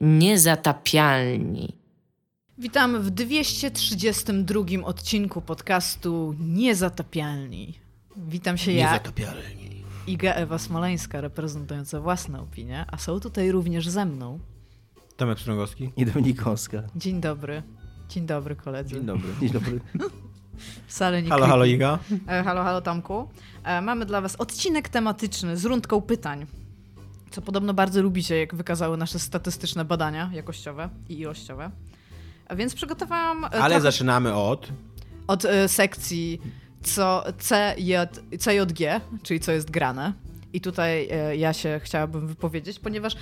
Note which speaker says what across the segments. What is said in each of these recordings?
Speaker 1: Niezatapialni.
Speaker 2: Witamy w 232 odcinku podcastu Niezatapialni. Witam się ja,
Speaker 3: Niezatapialni.
Speaker 2: Iga Ewa Smoleńska, reprezentująca własne opinie, a są tutaj również ze mną.
Speaker 3: Tomek Strągowski.
Speaker 4: I Dominikowska.
Speaker 2: Dzień dobry. Dzień dobry koledzy.
Speaker 4: Dzień dobry. Dzień dobry.
Speaker 2: Wcale nie
Speaker 3: Halo, halo Iga.
Speaker 2: E, halo, halo Tomku. E, mamy dla was odcinek tematyczny z rundką pytań. Co podobno bardzo lubicie, jak wykazały nasze statystyczne badania jakościowe i ilościowe. A więc przygotowałam e,
Speaker 3: Ale
Speaker 2: trochę
Speaker 3: zaczynamy od...
Speaker 2: od e, sekcji co CJ, CJG, czyli co jest grane. I tutaj e, ja się chciałabym wypowiedzieć, ponieważ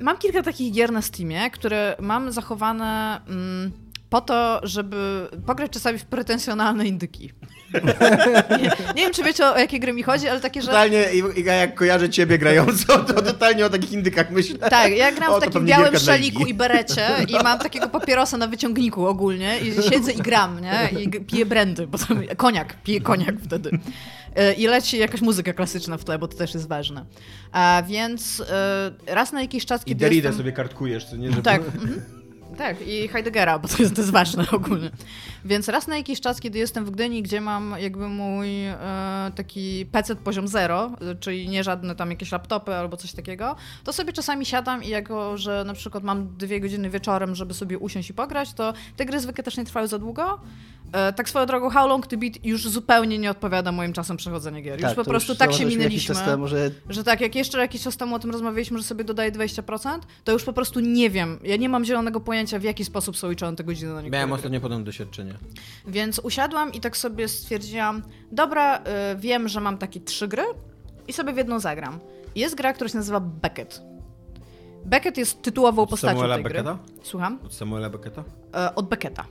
Speaker 2: mam kilka takich gier na Steamie, które mam zachowane mm, po to, żeby pograć czasami w pretensjonalne indyki. nie, nie wiem, czy wiecie o jakie gry mi chodzi, ale takie, że...
Speaker 3: Totalnie, Iga, jak kojarzę ciebie grającą, to totalnie o takich indykach myślę.
Speaker 2: Tak, ja gram
Speaker 3: O,
Speaker 2: w takim białym szaliku i berecie i mam takiego papierosa na wyciągniku ogólnie i siedzę i gram, nie? I piję brandy, bo tam, koniak, piję koniak wtedy. E, I leci jakaś muzyka klasyczna w tle, bo to też jest ważne. A więc e, raz na jakiś czas,
Speaker 3: I
Speaker 2: kiedy
Speaker 3: Deridę
Speaker 2: jestem...
Speaker 3: sobie kartkujesz, co nie? Żeby...
Speaker 2: Tak. mhm. Tak, i Heideggera, bo to jest, to jest ważne ogólnie. Więc raz na jakiś czas, kiedy jestem w Gdyni, gdzie mam jakby mój e, taki PC poziom zero, czyli nie żadne tam jakieś laptopy albo coś takiego, to sobie czasami siadam i jako, że na przykład mam dwie godziny wieczorem, żeby sobie usiąść i pograć, to te gry zwykle też nie trwają za długo. E, tak swoją drogą, How Long To Beat już zupełnie nie odpowiada moim czasom przechodzenia gier. już po prostu tak się minęliśmy.
Speaker 4: temu, że
Speaker 2: Że tak, jak jeszcze jakiś czas temu o tym rozmawialiśmy, że sobie dodaję 20%, to już po prostu nie wiem. Ja nie mam zielonego pojęcia, w jaki sposób są liczone te godziny na niektóre
Speaker 3: Miałem ostatnio podobne doświadczenie.
Speaker 2: Więc usiadłam i tak sobie stwierdziłam, dobra, y, wiem, że mam takie trzy gry i sobie w jedną zagram. Jest gra, która się nazywa Beckett. Beckett jest tytułową postacią
Speaker 3: Samuela
Speaker 2: tej gry.
Speaker 3: Becketa?
Speaker 2: Słucham?
Speaker 3: Od Samuela Becketa?
Speaker 2: E, od Becketa.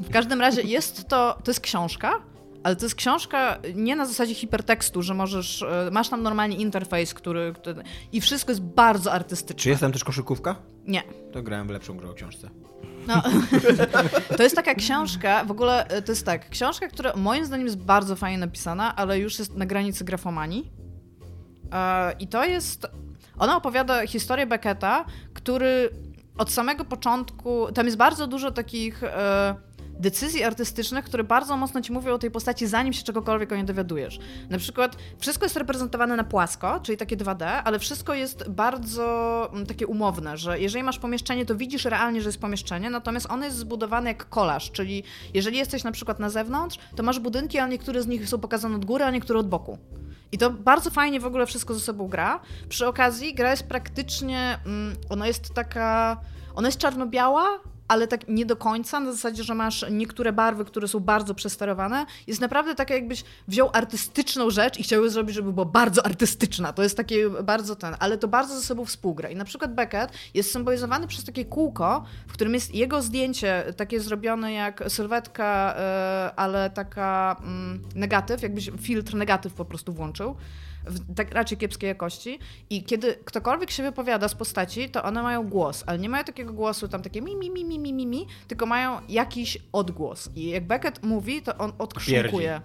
Speaker 2: W każdym razie jest to, to jest książka, ale to jest książka nie na zasadzie hipertekstu, że możesz, e, masz tam normalnie interfejs, który, który i wszystko jest bardzo artystyczne.
Speaker 3: Czy jest tam też koszykówka?
Speaker 2: Nie.
Speaker 3: To grałem w lepszą grę o książce.
Speaker 2: No, to jest taka książka, w ogóle e, to jest tak, książka, która moim zdaniem jest bardzo fajnie napisana, ale już jest na granicy grafomanii. E, I to jest, ona opowiada historię Becketa, który od samego początku, tam jest bardzo dużo takich e, decyzji artystycznych, które bardzo mocno ci mówią o tej postaci, zanim się czegokolwiek o niej dowiadujesz. Na przykład wszystko jest reprezentowane na płasko, czyli takie 2D, ale wszystko jest bardzo mm, takie umowne, że jeżeli masz pomieszczenie, to widzisz realnie, że jest pomieszczenie, natomiast ono jest zbudowane jak kolaż, czyli jeżeli jesteś na przykład na zewnątrz, to masz budynki, ale niektóre z nich są pokazane od góry, a niektóre od boku. I to bardzo fajnie w ogóle wszystko ze sobą gra. Przy okazji gra jest praktycznie, mm, ona jest taka, ona jest czarno-biała, ale tak nie do końca, na zasadzie, że masz niektóre barwy, które są bardzo przesterowane. Jest naprawdę taka, jakbyś wziął artystyczną rzecz i chciał ją zrobić, żeby była bardzo artystyczna. To jest takie bardzo ten, ale to bardzo ze sobą współgra. I na przykład Beckett jest symbolizowany przez takie kółko, w którym jest jego zdjęcie, takie zrobione jak sylwetka, e, ale taka mm, negatyw, jakbyś filtr negatyw po prostu włączył w tak raczej kiepskiej jakości. I kiedy ktokolwiek się wypowiada z postaci, to one mają głos, ale nie mają takiego głosu tam takie mi, mi, mi, mi, mi, mi, tylko mają jakiś odgłos. I jak Beckett mówi, to on odchrząkuje.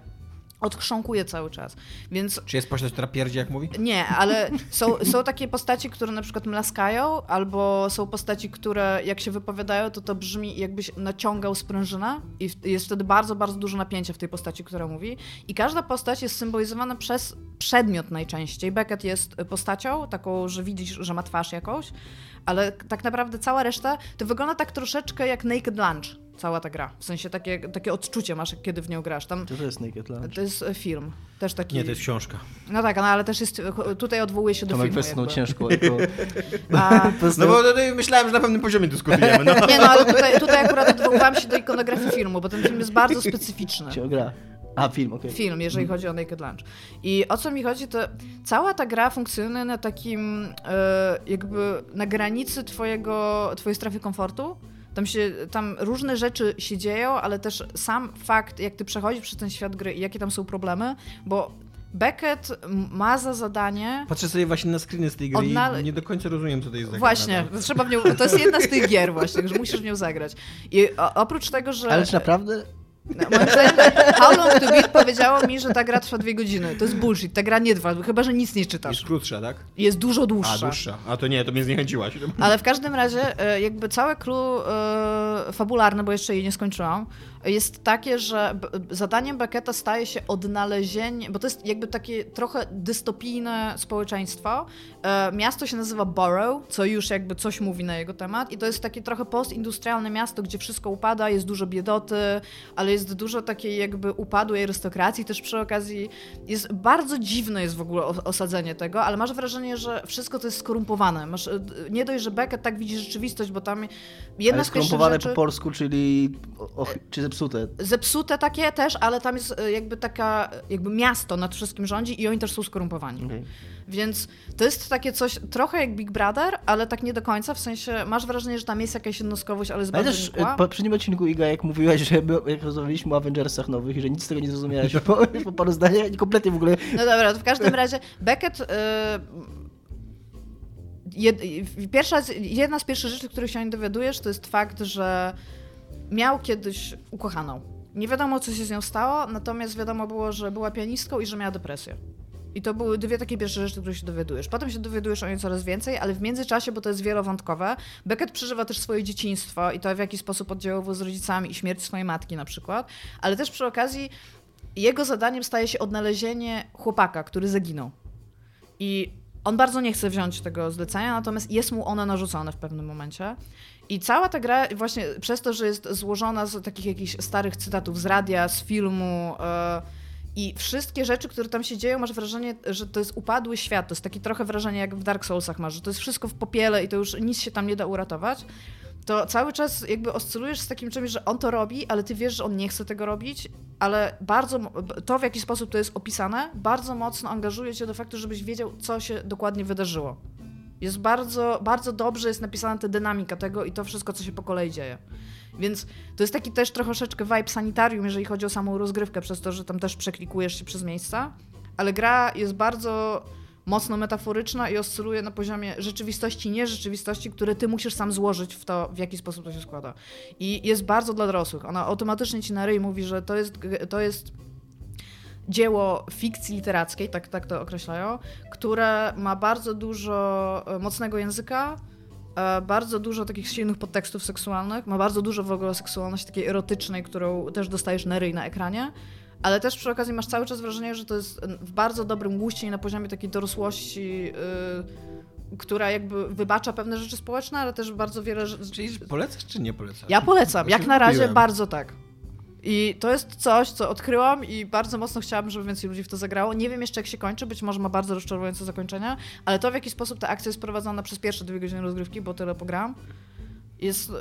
Speaker 2: Odchrząkuje cały czas. Więc
Speaker 3: Czy jest postać, która pierdzi, jak mówi?
Speaker 2: nie, ale są, są takie postaci, które na przykład mlaskają, albo są postaci, które jak się wypowiadają, to to brzmi jakbyś naciągał sprężynę i jest wtedy bardzo, bardzo dużo napięcia w tej postaci, która mówi. I każda postać jest symbolizowana przez przedmiot najczęściej. Beckett jest postacią, taką, że widzisz, że ma twarz jakąś, ale tak naprawdę cała reszta to wygląda tak troszeczkę jak Naked Lunch, cała ta gra. W sensie takie, takie odczucie masz, kiedy w nią grasz. Tam,
Speaker 4: to, to jest Naked Lunch.
Speaker 2: to jest e, film, też taki...
Speaker 3: Nie, to jest książka.
Speaker 2: No tak, no ale też jest, tutaj odwołuje się do
Speaker 4: Tomek
Speaker 2: filmu
Speaker 4: wysnuł
Speaker 2: jakby.
Speaker 4: ciężko. Jako,
Speaker 2: A,
Speaker 3: No bo no, no, myślałem, że na pewnym poziomie dyskutujemy. No.
Speaker 2: nie no, ale tutaj, tutaj akurat odwoływałam się do ikonografii filmu, bo ten film jest bardzo specyficzny.
Speaker 4: się gra. A, film, okej.
Speaker 2: Film, jeżeli chodzi o Naked Lunch. I o co mi chodzi, to cała ta gra funkcjonuje na takim e, jakby na granicy twojego, twojej strefy komfortu. Tam, się, tam różne rzeczy się dzieją, ale też sam fakt, jak ty przechodzisz przez ten świat gry i jakie tam są problemy, bo Beckett ma za zadanie
Speaker 3: Patrzę sobie właśnie na screeny z tej gry
Speaker 2: Odnale-
Speaker 3: i nie do końca rozumiem, co to jest
Speaker 2: Właśnie,
Speaker 3: nadal.
Speaker 2: trzeba w nią, to jest jedna z tych gier właśnie, że musisz w nią zagrać. I oprócz tego, że...
Speaker 4: Ale czy naprawdę
Speaker 2: No, moim zdaniem How Long To Beat powiedziało mi, że ta gra trwa dwie godziny. To jest bullshit. Ta gra nie trwa, chyba że nic nie
Speaker 3: Jest
Speaker 2: czytasz.
Speaker 3: krótsza, tak?
Speaker 2: Jest dużo
Speaker 3: A,
Speaker 2: dłuższa.
Speaker 3: dłuższa. A to nie, to mnie zniechęciłaś.
Speaker 2: Ale w każdym razie e, jakby całe clue e, fabularne, bo jeszcze jej nie skończyłam, jest takie, że zadaniem Becketa staje się odnalezienie, bo to jest jakby takie trochę dystopijne społeczeństwo. E, Miasto się nazywa Borough, co już jakby coś mówi na jego temat i to jest takie trochę postindustrialne miasto, gdzie wszystko upada, jest dużo biedoty, ale jest dużo takiej jakby upadłej arystokracji też przy okazji. Jest bardzo dziwne jest w ogóle osadzenie tego, ale masz wrażenie, że wszystko to jest skorumpowane. Masz, e, nie dość, że Beckett tak widzi rzeczywistość, bo tam jedna
Speaker 4: Ale
Speaker 2: z
Speaker 4: skrompowane
Speaker 2: rzeczy...
Speaker 4: po polsku, czyli o, czy zepsute.
Speaker 2: Zepsute takie też, ale tam jest e, jakby taka, jakby miasto nad wszystkim rządzi i oni też są skorumpowani.
Speaker 4: Okej.
Speaker 2: Więc to jest takie coś trochę jak Big Brother, ale tak nie do końca, w sensie masz wrażenie, że tam jest jakaś jednostkowość, ale jest
Speaker 4: Ale
Speaker 2: bardzo
Speaker 4: też
Speaker 2: nikła.
Speaker 4: e, po poprzednim odcinku Iga, jak mówiłaś, że my, jak rozmawialiśmy o Avengersach nowych i że nic z tego nie zrozumiałeś po, po paru zdaniach i kompletnie w ogóle...
Speaker 2: No dobra, to w każdym razie Beckett... y, Jed, pierwsza, z- jedna z pierwszych rzeczy, których się nie dowiadujesz, to jest fakt, że miał kiedyś ukochaną. Nie wiadomo, co się z nią stało, natomiast wiadomo było, że była pianistką i że miała depresję. I to były dwie takie pierwsze rzeczy, które się dowiadujesz. Potem się dowiadujesz o niej coraz więcej, ale w międzyczasie, bo to jest wielowątkowe, Beckett przeżywa też swoje dzieciństwo i to w jaki sposób oddziaływał z rodzicami i śmierć swojej matki na przykład, ale też przy okazji jego zadaniem staje się odnalezienie chłopaka, który zaginął. I on bardzo nie chce wziąć tego zlecenia, natomiast jest mu ono narzucone w pewnym momencie. I cała ta gra, właśnie przez to, że jest złożona z takich jakichś starych cytatów z radia, z filmu e, i wszystkie rzeczy, które tam się dzieją, masz wrażenie, że to jest upadły świat. To jest takie trochę wrażenie, jak w Dark Soulsach masz, że to jest wszystko w popiele i to już nic się tam nie da uratować. To cały czas jakby oscylujesz z takim czymś, że on to robi, ale ty wiesz, że on nie chce tego robić, ale bardzo to, w jaki sposób to jest opisane, bardzo mocno angażuje cię do faktu, żebyś wiedział, co się dokładnie wydarzyło. Jest bardzo, bardzo dobrze jest napisana ta dynamika tego i to wszystko, co się po kolei dzieje. Więc to jest taki też troszeczkę vibe sanitarium, jeżeli chodzi o samą rozgrywkę, przez to, że tam też przeklikujesz się przez miejsca, ale gra jest bardzo mocno metaforyczna i oscyluje na poziomie rzeczywistości, nierzeczywistości, które ty musisz sam złożyć w to, w jaki sposób to się składa. I jest bardzo dla dorosłych. Ona automatycznie ci na ryj mówi, że to jest, to jest dzieło fikcji literackiej, tak, tak to określają, które ma bardzo dużo e, mocnego języka, e, bardzo dużo takich silnych podtekstów seksualnych, ma bardzo dużo w ogóle seksualności takiej erotycznej, którą też dostajesz na ryj na ekranie, ale też przy okazji masz cały czas wrażenie, że to jest w bardzo dobrym guście i na poziomie takiej dorosłości, y, która jakby wybacza pewne rzeczy społeczne, ale też bardzo wiele rzeczy...
Speaker 3: Czyli polecasz czy nie polecasz?
Speaker 2: Ja polecam, jak na razie bardzo tak. I to jest coś, co odkryłam i bardzo mocno chciałabym, żeby więcej ludzi w to zagrało. Nie wiem jeszcze jak się kończy, być może ma bardzo rozczarowujące zakończenie, ale to w jaki sposób ta akcja jest prowadzona przez pierwsze dwie godziny rozgrywki, bo tyle pograłam, jest...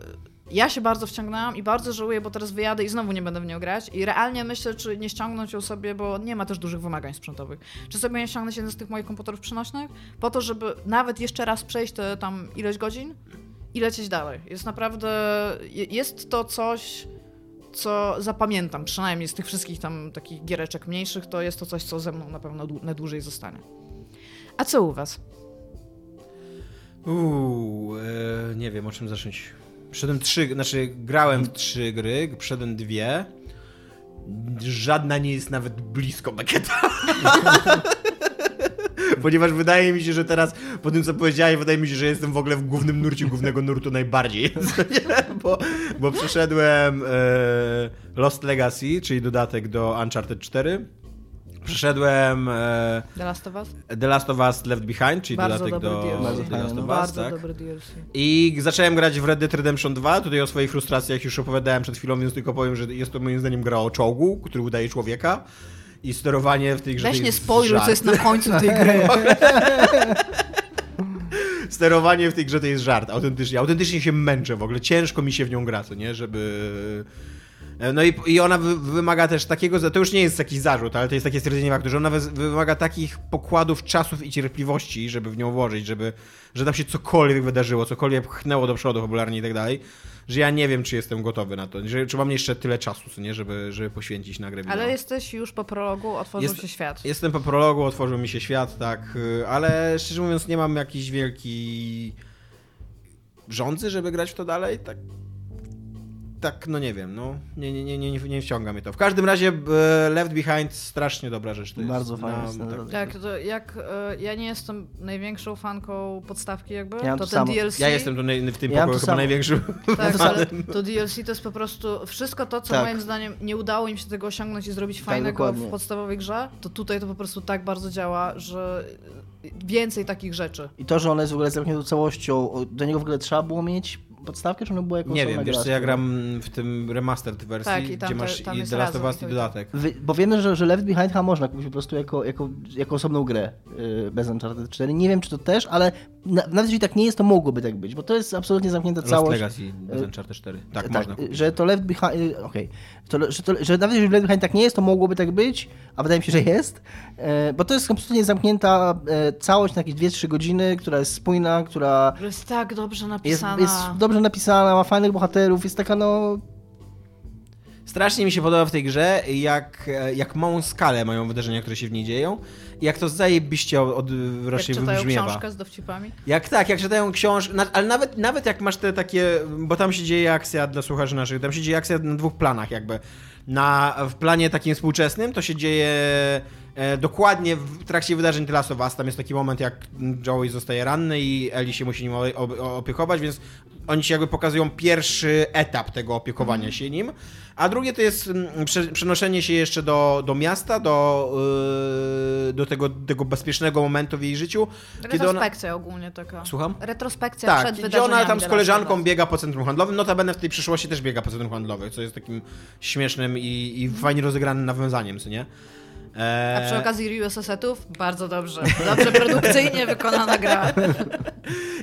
Speaker 2: Ja się bardzo wciągnęłam i bardzo żałuję, bo teraz wyjadę i znowu nie będę w nią grać. I realnie myślę, czy nie ściągnąć ją sobie, bo nie ma też dużych wymagań sprzętowych. Czy sobie nie ściągnąć jeden z tych moich komputerów przenośnych, po to, żeby nawet jeszcze raz przejść te tam ileś godzin i lecieć dalej. Jest naprawdę... je- Jest to coś co zapamiętam, przynajmniej z tych wszystkich tam takich giereczek mniejszych, to jest to coś, co ze mną na pewno na dłużej zostanie. A co u was?
Speaker 3: Uuu, e, nie wiem o czym zacząć. Przeszedłem trzy, znaczy grałem w trzy gry, przeszedłem dwie. Żadna nie jest nawet blisko Becketa. Ponieważ wydaje mi się, że teraz, po tym co powiedziałeś, wydaje mi się, że jestem w ogóle w głównym nurcie głównego nurtu najbardziej. bo, bo przeszedłem e, Lost Legacy, czyli dodatek do Uncharted 4. Przeszedłem e,
Speaker 2: The Last of Us?
Speaker 3: The Last of Us Left Behind, czyli
Speaker 2: Bardzo
Speaker 3: dodatek do
Speaker 2: DLC.
Speaker 3: The Last of Us,
Speaker 2: Bardzo
Speaker 3: tak?
Speaker 2: dobry DLC.
Speaker 3: I zacząłem grać w Red Dead Redemption 2. Tutaj o swoich frustracjach już opowiadałem przed chwilą, więc tylko powiem, że jest to moim zdaniem gra o czołgu, który udaje człowieka. I sterowanie w tej grze
Speaker 2: Weź
Speaker 3: to
Speaker 2: nie spoiluj, co jest na końcu tej gry.
Speaker 3: Sterowanie w tej grze to jest żart. Autentycznie, autentycznie się męczę w ogóle. Ciężko mi się w nią gra, co nie? Żeby... No i, i ona wy, wymaga też takiego, to już nie jest jakiś zarzut, ale to jest takie stwierdzenie faktu, że ona wy, wymaga takich pokładów czasów i cierpliwości, żeby w nią włożyć, żeby, że tam się cokolwiek wydarzyło, cokolwiek pchnęło do przodu popularnie i tak dalej, że ja nie wiem, czy jestem gotowy na to, że, czy mam jeszcze tyle czasu, nie, żeby, żeby poświęcić na grę.
Speaker 2: Ale jesteś już po prologu, otworzył
Speaker 3: Jest-
Speaker 2: się świat.
Speaker 3: Jestem po prologu, otworzył mi się świat, tak, y, ale szczerze mówiąc nie mam jakiejś wielkiej rządzy, żeby grać w to dalej, tak. Tak, no nie wiem, no nie, nie, nie, nie, nie wciąga mnie to. W każdym razie e, Left Behind strasznie dobra rzecz to jest.
Speaker 4: Bardzo fajna
Speaker 3: Na-
Speaker 4: scena,
Speaker 3: tak.
Speaker 2: Tak, to jak e, ja nie jestem największą fanką podstawki jakby,
Speaker 4: Ja
Speaker 2: to
Speaker 4: to
Speaker 2: ten
Speaker 4: samo.
Speaker 2: DLC...
Speaker 3: Ja jestem tu w tym
Speaker 4: Ja
Speaker 3: pokoju
Speaker 4: to
Speaker 3: chyba
Speaker 4: samo.
Speaker 3: największym.
Speaker 2: Tak, ale to DLC to jest po prostu wszystko to, co
Speaker 4: Tak.
Speaker 2: moim zdaniem nie udało im się tego osiągnąć i zrobić fajnego
Speaker 4: dokładnie.
Speaker 2: w podstawowej grze, to tutaj to po prostu tak bardzo działa, że więcej takich rzeczy.
Speaker 4: I to, że ona jest w ogóle zamkniętą całością, do niego w ogóle trzeba było mieć podstawkę, czy ona była jako
Speaker 3: Nie
Speaker 4: osobna
Speaker 3: wiem, wiesz co, ja gram w tym remastered wersji,
Speaker 2: Tak, i tam
Speaker 3: gdzie
Speaker 2: te-
Speaker 3: masz
Speaker 2: tam
Speaker 3: i
Speaker 2: jest
Speaker 3: The Last of Us
Speaker 2: i
Speaker 3: dodatek.
Speaker 4: Wy, bo wiem, że, że Left Behind chyba można kupić po prostu jako, jako, jako osobną grę yy, bez Uncharted 4. Nie wiem, czy to też, ale na, nawet jeżeli tak nie jest, to mogłoby tak być, bo to jest absolutnie zamknięta
Speaker 3: Lost
Speaker 4: całość.
Speaker 3: Legacy, bez Uncharted 4. Tak,
Speaker 4: tak,
Speaker 3: można kupić.
Speaker 4: że to Left Behind, y, okej, to, że, to, że nawet jeżeli Left Behind tak nie jest, to mogłoby tak być, a wydaje mi się, że jest, e, bo to jest absolutnie zamknięta e, całość na jakieś 2-3 godziny, która jest spójna, która
Speaker 2: To jest tak dobrze
Speaker 4: jest,
Speaker 2: napisana.
Speaker 4: jest dobrze napisana, ma fajnych bohaterów, jest taka no...
Speaker 3: Strasznie mi się podoba w tej grze, jak, jak małą skalę mają wydarzenia, które się w niej dzieją i jak to zajebiście od, od
Speaker 2: jak
Speaker 3: raczej
Speaker 2: czytają
Speaker 3: wybrzmiewa.
Speaker 2: książkę z dowcipami.
Speaker 3: Jak tak, jak czytają książkę, na- ale nawet, nawet jak masz te takie, bo tam się dzieje akcja dla słuchaczy naszych, tam się dzieje akcja na dwóch planach jakby. Na, w planie takim współczesnym to się dzieje e, dokładnie w trakcie wydarzeń The Last of Us. Tam jest taki moment, jak Joey zostaje ranny i Ellie się musi nim opiekować, więc oni ci jakby pokazują pierwszy etap tego opiekowania się nim. A drugie to jest mm, prze, przenoszenie się jeszcze do, do miasta, do, yy, do tego, tego bezpiecznego momentu w jej życiu. Kiedy ona...
Speaker 2: Retrospekcja ogólnie taka.
Speaker 3: Słucham?
Speaker 2: Retrospekcja
Speaker 3: Tak,
Speaker 2: przed
Speaker 3: gdzie ona tam z koleżanką biega po centrum handlowym, notabene w tej przyszłości też biega po centrum handlowym, co jest takim śmiesznym i, i fajnie rozegranym nawiązaniem, co nie? Eee,
Speaker 2: A przy okazji Ryu Setów? Bardzo dobrze. Dobrze produkcyjnie wykonana gra.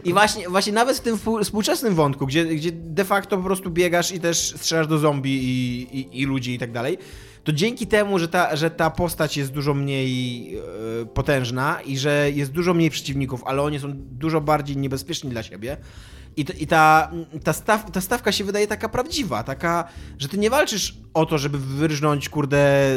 Speaker 3: I właśnie, właśnie nawet w tym współ- współczesnym wątku, gdzie, gdzie de facto po prostu biegasz i też strzelasz do zombie i, i, i ludzi i tak dalej, to dzięki temu, że ta, że ta postać jest dużo mniej e, potężna i że jest dużo mniej przeciwników, ale oni są dużo bardziej niebezpieczni dla siebie. I, to, i ta, ta, staw, ta stawka się wydaje taka prawdziwa, taka, że ty nie walczysz o to, żeby wyrżnąć, kurde,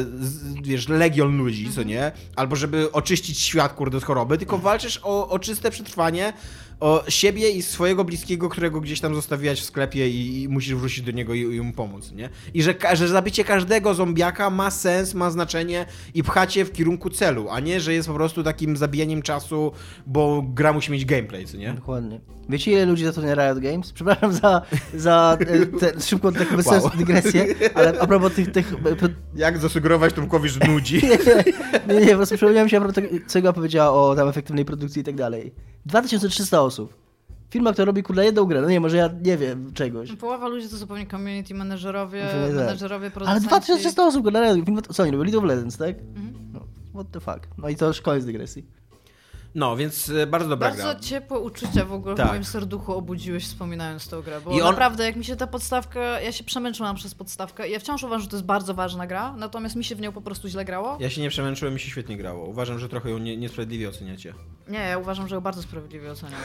Speaker 3: wiesz, legion ludzi, co nie? Albo żeby oczyścić świat, kurde, z choroby, tylko walczysz o, o czyste przetrwanie, o siebie i swojego bliskiego, którego gdzieś tam zostawiłeś w sklepie i, i musisz wrócić do niego i, i mu pomóc, nie? I że, że zabicie każdego zombiaka ma sens, ma znaczenie i pchacie w kierunku celu, a nie, że jest po prostu takim zabijaniem czasu, bo gra musi mieć gameplay, co nie?
Speaker 4: Dokładnie. Wiecie, ile ludzi zatrudnia Riot Games? Przepraszam za, za e, te, szybką taką bez
Speaker 3: Wow.
Speaker 4: dygresję, ale a propos tych... tych e, pro-
Speaker 3: Jak zasugerować Tomkowi, że nudzi?
Speaker 4: nie, nie, po prostu przypomniałem się co Iga powiedziała o tam efektywnej produkcji i tak dalej. 2300 osób. Firma, która robi kurde jedną grę. No nie, może ja nie wiem czegoś.
Speaker 2: Połowa ludzi to zupełnie community managerowie,
Speaker 4: tak.
Speaker 2: menedżerowie,
Speaker 4: Ale
Speaker 2: producenci.
Speaker 4: 2300 osób kurde, Riot Games. Co oni robią? League of Legends, tak?
Speaker 2: Mhm.
Speaker 4: No, what the fuck. No i to już koniec dygresji.
Speaker 3: No, więc e, bardzo dobra
Speaker 2: Bardzo
Speaker 3: gra.
Speaker 2: ciepłe uczucia w ogóle
Speaker 3: Tak.
Speaker 2: w moim serduchu obudziłeś wspominając tę grę, bo
Speaker 3: I on-
Speaker 2: naprawdę jak mi się ta podstawka, ja się przemęczyłam przez podstawkę ja wciąż uważam, że to jest bardzo ważna gra, natomiast mi się w nią po prostu źle grało.
Speaker 3: Ja się nie przemęczyłem, mi się świetnie grało. Uważam, że trochę ją nie, niesprawiedliwie oceniacie.
Speaker 2: Nie, ja uważam, że ją bardzo sprawiedliwie oceniam.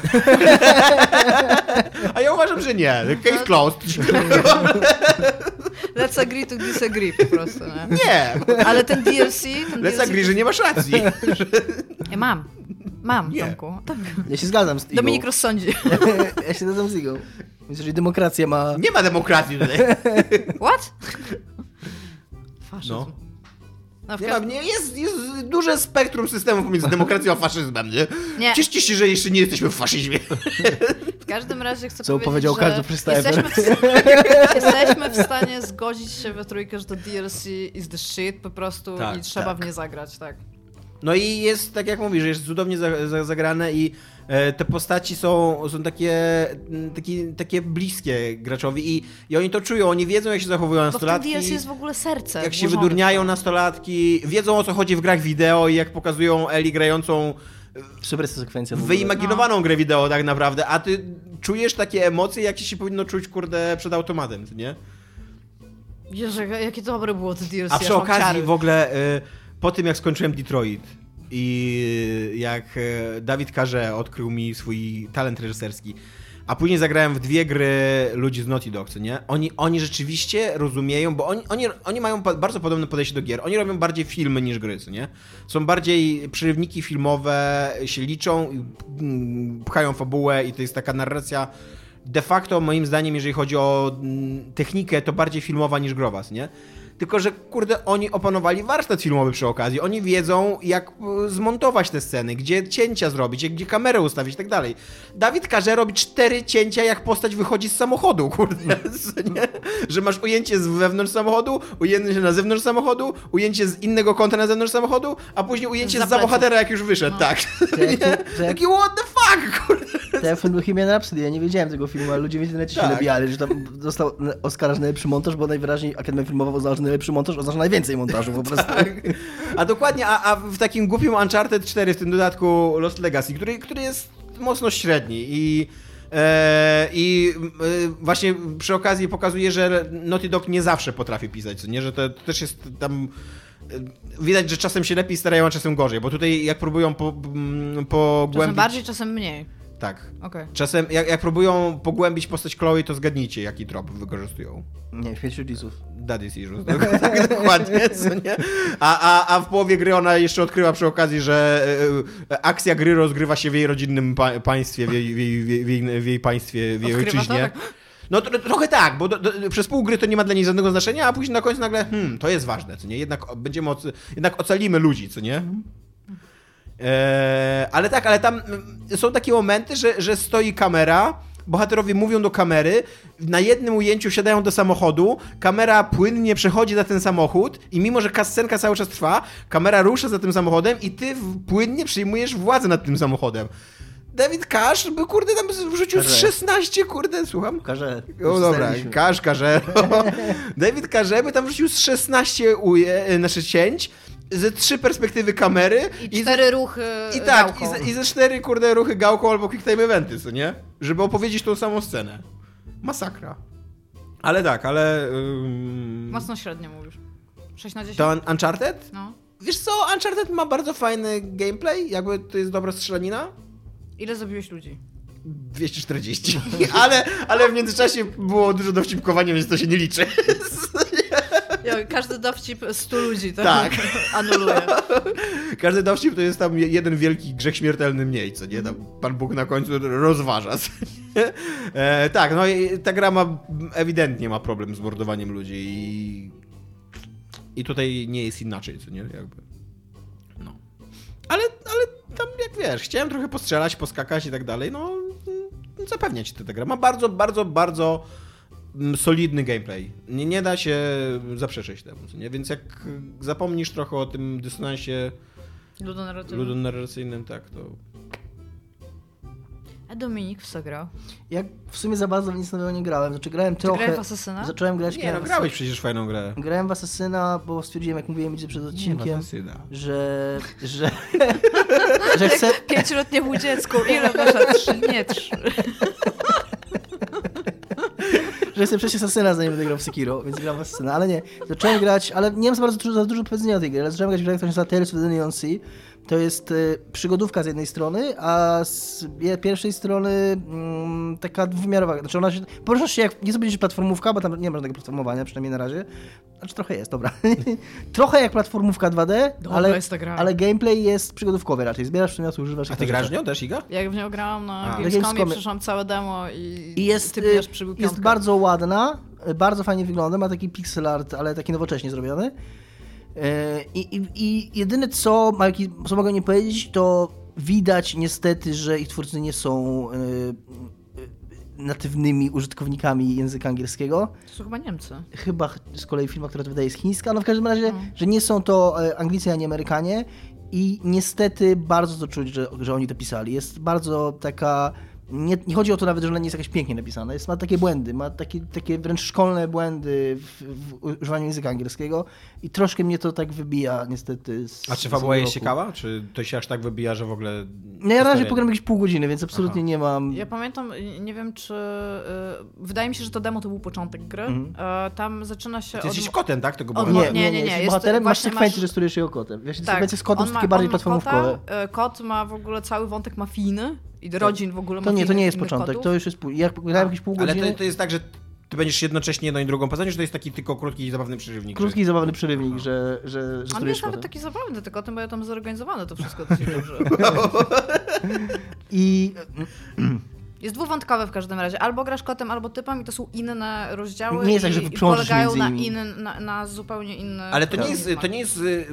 Speaker 3: A ja uważam, że nie. Case closed.
Speaker 2: Let's agree to disagree po prostu, nie?
Speaker 3: Nie.
Speaker 2: Ale ten DLC, ten
Speaker 3: Let's
Speaker 2: DLC
Speaker 3: agree, że nie masz racji.
Speaker 2: Ja mam. Mam,
Speaker 3: Nie.
Speaker 2: Tomku. Tak.
Speaker 4: Ja się zgadzam z Igą.
Speaker 2: Dominik rozsądzi.
Speaker 4: ja się zgadzam z Igą. Więc jeżeli demokracja ma...
Speaker 3: Nie ma demokracji tutaj.
Speaker 2: What? Faszyzm.
Speaker 3: No.
Speaker 2: No, w
Speaker 3: Nie ma, nie, jest, jest duże spektrum systemów pomiędzy demokracją a faszyzmem, nie?
Speaker 2: Nie.
Speaker 3: Cieszcie się, że jeszcze nie jesteśmy w faszyzmie.
Speaker 2: W każdym razie chcę
Speaker 4: Co
Speaker 2: powiedzieć,
Speaker 4: powiedział
Speaker 2: że
Speaker 4: każdy
Speaker 2: jesteśmy w, jesteśmy w stanie zgodzić się we trójkę, że to DLC is the shit po prostu
Speaker 3: Tak,
Speaker 2: i trzeba
Speaker 3: tak.
Speaker 2: w nie zagrać, tak.
Speaker 3: No i jest, tak jak mówisz, jest cudownie za, za, zagrane i te postaci są, są takie, takie, takie bliskie graczowi i, i oni to czują, oni wiedzą jak się zachowują
Speaker 2: Bo w tym
Speaker 3: nastolatki.
Speaker 2: DLC jest w ogóle serce
Speaker 3: jak się wydurniają
Speaker 2: to.
Speaker 3: nastolatki, wiedzą o co chodzi w grach wideo i jak pokazują Eli grającą
Speaker 4: Super jest ta sekwencja.
Speaker 3: wyimaginowaną grę wideo tak naprawdę, a ty czujesz takie emocje, jakie się powinno czuć, kurde, przed automatem, nie?
Speaker 2: Jezu, jakie dobre było to DLC.
Speaker 3: A przy okazji w ogóle y, po tym jak skończyłem Detroit i jak y, Dawid Karze odkrył mi swój talent reżyserski, a później zagrałem w dwie gry ludzi z Naughty Dog, co nie? Oni, oni rzeczywiście rozumieją, bo oni, oni, oni mają bardzo podobne podejście do gier. Oni robią bardziej filmy niż gry, co nie? Są bardziej przyrywniki filmowe, się liczą, mm, pchają fabułę i to jest taka narracja de facto moim zdaniem, jeżeli chodzi o mm, technikę, to bardziej filmowa niż growa, nie? Tylko, że kurde, oni opanowali warsztat filmowy przy okazji. Oni wiedzą, jak e, zmontować te sceny, gdzie cięcia zrobić, gdzie kamerę ustawić i tak dalej. Dawid każe robić cztery cięcia, jak postać wychodzi z samochodu, kurde. Nie? Że masz ujęcie z wewnątrz samochodu, ujęcie na zewnątrz samochodu, ujęcie z innego kąta na zewnątrz samochodu, a później ujęcie z za bohatera, jak już wyszedł, tak.
Speaker 4: To jak- to jak-
Speaker 3: Taki what the fuck, kurde.
Speaker 4: To jak film Bohemian Rhapsody, ja nie wiedziałem tego filmu, ale ludzie w internecie się
Speaker 3: Tak.
Speaker 4: nabijali, że tam dostał Oscara za najlepszy montaż, bo najwyraźniej Akademia Filmowa uznała, że najlepszy montaż oznacza najwięcej montażu po prostu.
Speaker 3: Tak. A dokładnie, a, a w takim głupim Uncharted 4, w tym dodatku Lost Legacy, który, który jest mocno średni i e, i e, właśnie przy okazji pokazuje, że Naughty Dog nie zawsze potrafi pisać, co nie, że to, to też jest tam e, widać, że czasem się lepiej starają, a czasem gorzej, bo tutaj jak próbują po, mm,
Speaker 2: Czasem
Speaker 3: pogłębić...
Speaker 2: bardziej, czasem mniej.
Speaker 3: Tak.
Speaker 2: Okej.
Speaker 3: Czasem jak, jak próbują pogłębić postać Chloe, to zgadnijcie, jaki trop wykorzystują.
Speaker 4: Nie, śmierć rodziców.
Speaker 3: Daddy Issues, tak, tak dokładnie, co nie? A, a, a w połowie gry ona jeszcze odkryła przy okazji, że e, e, akcja gry rozgrywa się w jej rodzinnym pa państwie, w jej, w, jej, w, jej, w, jej, państwie, w jej
Speaker 2: Odkrywa to
Speaker 3: ojczyźnie.
Speaker 2: tak?
Speaker 3: No to, trochę tak, bo do, do, przez pół gry to nie ma dla niej żadnego znaczenia, a później na końcu nagle, hmm, to jest ważne, co nie? Jednak będziemy, oc- jednak ocalimy ludzi, co nie? Eee, ale tak, ale tam mm, są takie momenty, że, że stoi kamera, bohaterowie mówią do kamery, na jednym ujęciu wsiadają do samochodu, kamera płynnie przechodzi za ten samochód i mimo, że kascenka cały czas trwa, kamera rusza za tym samochodem i ty płynnie przyjmujesz władzę nad tym samochodem. David Cash by kurde tam wrzucił z
Speaker 4: Że-
Speaker 3: 16, kurde, słucham?
Speaker 4: Karze.
Speaker 3: O dobra,
Speaker 4: ustaliliśmy.
Speaker 3: Kasz, Karze. David Karze by tam wrzucił z 16 uje, znaczy cięć, ze trzy perspektywy kamery
Speaker 2: I cztery ruchy
Speaker 3: i tak, i ze, i ze cztery kurde ruchy gałką albo quick time eventy, co nie? Żeby opowiedzieć tą samą scenę. Masakra. Ale tak, ale... ym,
Speaker 2: Mocno średnio mówisz. 6 na 10?
Speaker 3: to Un- Uncharted?
Speaker 2: No.
Speaker 3: Wiesz co, Uncharted ma bardzo fajny gameplay, jakby to jest dobra strzelanina.
Speaker 2: Ile zabiłeś ludzi?
Speaker 3: 240. ale, ale w międzyczasie było dużo dowcipkowania, więc to się nie liczy.
Speaker 2: Każdy dowcip 100 ludzi to
Speaker 3: Tak.
Speaker 2: anuluje.
Speaker 3: Każdy dowcip to jest tam jeden wielki grzech śmiertelny mniej, co nie? Tam Pan Bóg na końcu rozważa. E, tak, no i ta gra ma, ewidentnie ma problem z mordowaniem ludzi i, i tutaj nie jest inaczej, co nie? Jakby. No. Ale, ale tam jak wiesz, chciałem trochę postrzelać, poskakać i tak dalej, no mm, zapewnia ci to ta gra. Ma bardzo, bardzo, bardzo solidny gameplay. Nie, nie da się zaprzeczyć temu, nie? Więc jak zapomnisz trochę o tym dysonansie
Speaker 2: Ludonarratywny.
Speaker 3: ludonarracyjnym, tak, to...
Speaker 2: A Dominik w co grał?
Speaker 4: Ja w sumie za bardzo w nic nowego nie grałem. Znaczy grałem trochę...
Speaker 2: grałeś w Asasyna?
Speaker 4: Zacząłem grać...
Speaker 3: Nie, no grałeś przecież fajną grę.
Speaker 4: Grałem w Asasyna, bo stwierdziłem, jak mówiłem przed odcinkiem,
Speaker 3: Asasyna.
Speaker 4: że... że... że chcę...
Speaker 2: Pięcioletniemu dziecku. Ile wasza? Trzy? Nie, trzy.
Speaker 4: Że chcę przejść Asasyna, zanim będę grał w Sekiro, więc gram w Asasyna, ale nie. Zacząłem grać, ale nie mam za bardzo dużo, za dużo powiedzenia o tej gry, ale zacząłem grać w grę, która się nazywa Tales of the Neon Sea. To jest y, przygodówka z jednej strony, a z pierwszej strony mm, taka dwuwymiarowa. Znaczy ona się, poruszasz się jak, nie sobie platformówka, bo tam nie ma żadnego platformowania, przynajmniej na razie. Znaczy trochę jest, dobra. trochę jak platformówka 2D,
Speaker 2: Dobra
Speaker 4: ale,
Speaker 2: jest ta gra.
Speaker 4: ale gameplay jest przygodówkowy raczej. Zbierasz przedmioty, używasz
Speaker 3: A ty
Speaker 4: na
Speaker 3: grasz w nią też, Iga?
Speaker 2: Jak w nią grałam na
Speaker 3: A.
Speaker 2: Gamescomie,
Speaker 4: Gamescomie.
Speaker 2: przeszłam całe demo i,
Speaker 4: I jest,
Speaker 2: ty
Speaker 4: y,
Speaker 2: mnie przybił
Speaker 4: jest bardzo ładna, y, bardzo fajnie wygląda, ma taki pixel art, ale taki nowocześnie zrobiony. Y, I, i, i jedyne co, co mogę nie powiedzieć, to widać niestety, że ich twórcy nie są y, natywnymi użytkownikami języka angielskiego.
Speaker 2: To są chyba Niemcy.
Speaker 4: Chyba ch- z kolei firma, która to wydaje jest chińska, no w każdym razie,
Speaker 2: No.
Speaker 4: że nie są to e, Anglicy ani Amerykanie i niestety bardzo to czuć, że, że oni to pisali. Jest bardzo taka... Nie, nie chodzi o to nawet, że ona nie jest jakaś pięknie napisana. Jest, ma takie błędy, ma takie, takie wręcz szkolne błędy w, w używaniu języka angielskiego i troszkę mnie to tak wybija niestety z
Speaker 3: A czy fabuła jest ciekawa? Czy to się aż tak wybija, że w ogóle...
Speaker 4: No ja na razie pogram jakieś pół godziny, więc absolutnie
Speaker 3: Aha.
Speaker 4: nie mam...
Speaker 2: Ja pamiętam, nie wiem czy... y, wydaje mi się, że to demo to był początek gry.
Speaker 4: Mhm.
Speaker 2: E, tam zaczyna się
Speaker 3: Ty jesteś
Speaker 2: od...
Speaker 3: kotem, tak? Tego
Speaker 2: od- nie, nie, nie,
Speaker 4: jesteś
Speaker 2: jest-
Speaker 4: bohaterem, masz sekwencję,
Speaker 2: masz-
Speaker 4: że sterujesz jego kotem. Wiesz,
Speaker 2: Tak,
Speaker 4: sekwencje z kotem
Speaker 2: on
Speaker 4: są
Speaker 2: ma-
Speaker 4: takie bardziej
Speaker 2: ma
Speaker 4: platformówkowe.
Speaker 2: Kota, kot ma w ogóle cały wątek mafijny i rodzin w ogóle
Speaker 4: To nie, to nie jest początek,
Speaker 2: kotów.
Speaker 4: to już jest pół. Ja grałem jakieś pół
Speaker 3: Ale
Speaker 4: godziny.
Speaker 3: to, to jest tak, że ty będziesz jednocześnie jedną i drugą postacią, czy to jest taki tylko krótki i zabawny przerywnik?
Speaker 4: Krótki i zabawny przerywnik, że, że, że
Speaker 2: On nie jest nawet taki zabawny, tylko o tym, bo ja tam zorganizowane to wszystko dosyć dobrze.
Speaker 4: I
Speaker 2: Jest dwuwątkowe w każdym razie. Albo grasz kotem, albo typem i to są inne rozdziały
Speaker 4: Nie jest tak, że
Speaker 2: polegają na, inny, na, na zupełnie inne...
Speaker 3: Ale to nie jest, to nie jest y,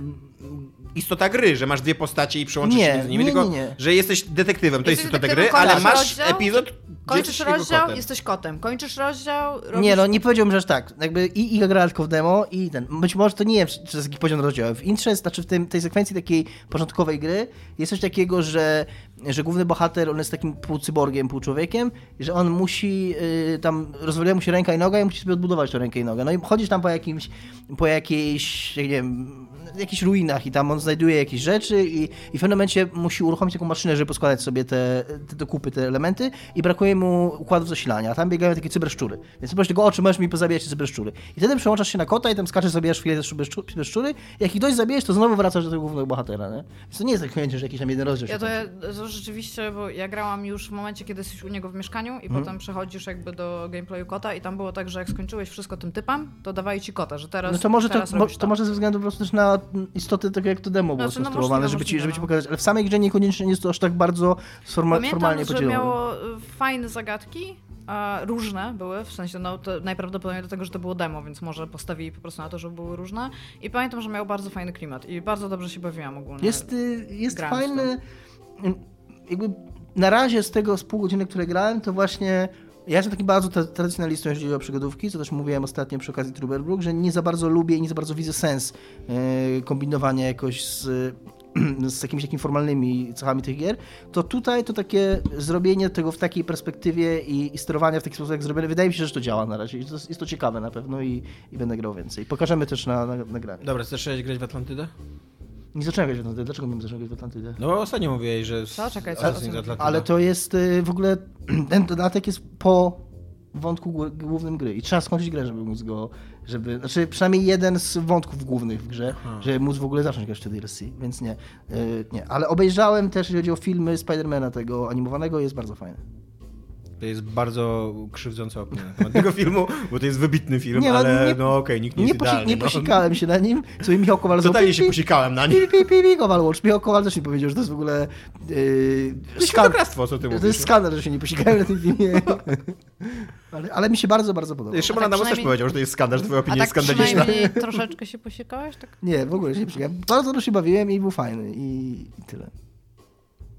Speaker 3: istota gry, że masz dwie postacie i przełączysz
Speaker 4: Nie,
Speaker 3: się między nimi,
Speaker 4: nie,
Speaker 3: tylko
Speaker 4: nie, nie.
Speaker 3: że jesteś detektywem. To jest
Speaker 2: Jesteś
Speaker 3: istota gry, ale masz
Speaker 2: rozdział,
Speaker 3: epizod, gdzie
Speaker 2: Kończysz rozdział,
Speaker 3: kotem.
Speaker 2: jesteś kotem. Kończysz rozdział, robisz...
Speaker 4: Nie, no nie powiedziałbym, że aż tak. Jakby i Iga gra tylko w demo i ten. Być może to nie wiem, czy to jest jakiś poziom rozdziału. W intrze, znaczy w tym, tej sekwencji takiej początkowej gry jest coś takiego, że, że główny bohater, on jest takim półcyborgiem, półczłowiekiem, że on musi, y, tam rozwaliła mu się ręka i noga i musi sobie odbudować tę rękę i nogę. No i chodzisz tam po jakimś, po jakiejś, jak nie wiem, jakichś ruinach i tam on znajduje jakieś rzeczy i, i w pewnym momencie musi uruchomić taką maszynę, żeby poskładać sobie te, te do kupy te elementy i brakuje mu układów zasilania, a tam biegają takie cyberszczury. Więc proś tego, o, czy możesz mi pozabijać te cyberszczury. I wtedy przełączasz się na kota i tam skaczesz, zabijasz chwilę te cyberszczu- cyberszczury jak ich dość zabijesz, to znowu wracasz do tego głównego bohatera, nie? Więc to nie jest tak że jakiś tam jeden rozdział
Speaker 2: Ja to,
Speaker 4: kończy.
Speaker 2: to rzeczywiście, bo ja grałam już w momencie, kiedy jesteś u niego w mieszkaniu i
Speaker 4: Mhm.
Speaker 2: potem przechodzisz jakby do gameplayu kota i tam było tak, że jak skończyłeś wszystko tym typem, to dawali ci kota, że teraz
Speaker 4: No to może to, mo, to może ze względu po prostu na istoty tego, jak to demo było
Speaker 2: Znaczy, no
Speaker 4: skonstruowane,
Speaker 2: możliwe,
Speaker 4: żeby, ci, żeby ci
Speaker 2: no.
Speaker 4: pokazać, ale w samej grze niekoniecznie jest to aż tak bardzo sforma,
Speaker 2: Pamiętam,
Speaker 4: formalnie
Speaker 2: że
Speaker 4: podzielone.
Speaker 2: miało y, fajne zagadki, różne były, w sensie no to najprawdopodobniej dlatego, że to było demo, więc może postawili po prostu na to, żeby były różne i pamiętam, że miał bardzo fajny klimat i bardzo dobrze się bawiłam ogólnie.
Speaker 4: Jest, y, jest fajny. y, Jakby na razie z tego z pół godziny, które grałem, to właśnie. Ja jestem takim bardzo tra- tradycjonalistą, jeżeli chodzi o przygodówki, co też mówiłem ostatnio przy okazji Truberbrook, że nie za bardzo lubię i nie za bardzo widzę sens y, kombinowania jakoś z, z jakimiś takimi formalnymi cechami tych gier, to tutaj to takie zrobienie tego w takiej perspektywie i, i sterowania w taki sposób jak zrobione, wydaje mi się, że to działa na razie. To, jest to ciekawe na pewno i, i będę grał więcej. Pokażemy też na, na, nagraniu.
Speaker 3: Dobra, zacząłeś grać w Atlantydę?
Speaker 4: Nie zacząłem grać w Atlantydę. Dlaczego miałem zacząć grać w Atlantydę?
Speaker 3: No bo ostatnio mówiłeś, że...
Speaker 2: Co? Czekaj, co-?
Speaker 3: Atlantyda.
Speaker 4: Ale to jest y, w ogóle, ten dodatek jest po wątku głó- głównym gry i trzeba skończyć grę, żeby móc go, żeby, znaczy przynajmniej jeden z wątków głównych w grze, żeby móc w ogóle zacząć grać w te DLC, więc nie, y, nie. Ale obejrzałem też, jeżeli chodzi o filmy Spidermana tego animowanego, jest bardzo fajny.
Speaker 3: To jest bardzo krzywdząca opinia na temat tego filmu, bo to jest wybitny film,
Speaker 4: Nie, no,
Speaker 3: ale
Speaker 4: nie-
Speaker 3: no okej, nikt nie
Speaker 4: Nie,
Speaker 3: jest
Speaker 4: posi- nie
Speaker 3: no.
Speaker 4: posikałem się na nim, sobie Michał Kowal zrobił
Speaker 3: Totalnie się
Speaker 4: pi,
Speaker 3: posikałem na nim.
Speaker 4: pi, pi, pi, pi, Kowal Watch. Michał Kowal też mi powiedział, że to jest w ogóle yy,
Speaker 3: To
Speaker 4: skandal.
Speaker 3: co ty
Speaker 4: To
Speaker 3: mówisz.
Speaker 4: jest skandal, że się nie posikałem na tym filmie. ale, ale mi się bardzo, bardzo podoba.
Speaker 3: Szymon
Speaker 2: tak
Speaker 3: Adamus też
Speaker 2: przynajmniej-
Speaker 3: powiedział, że to jest skandal, że twoja opinia
Speaker 2: tak
Speaker 3: jest skandaliczna.
Speaker 2: troszeczkę się posiekałeś? Tak?
Speaker 4: Nie, w ogóle się nie przyjechałem. Bardzo dobrze się bawiłem i był fajny i, i tyle.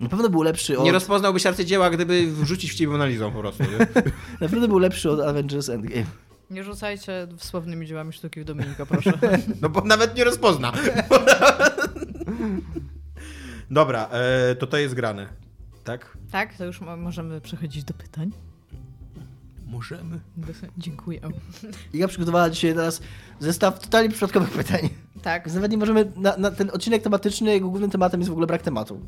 Speaker 4: Na pewno był lepszy od,
Speaker 3: Nie rozpoznałbyś arcydzieła, gdyby wrzucić w ciebie analizą po prostu. Nie?
Speaker 4: na pewno był lepszy od Avengers Endgame.
Speaker 2: Nie rzucajcie słownymi dziełami sztuki w Dominika, proszę.
Speaker 3: No bo nawet nie rozpozna. Dobra, e, to to jest grane. Tak?
Speaker 2: tak, to już mo- możemy przechodzić do pytań.
Speaker 3: Możemy.
Speaker 2: Dziękuję.
Speaker 4: Iga przygotowała dzisiaj teraz zestaw totalnie przypadkowych pytań.
Speaker 2: Tak,
Speaker 4: Więc nawet nie możemy, na, na ten odcinek tematyczny, jego głównym tematem jest w ogóle brak tematu.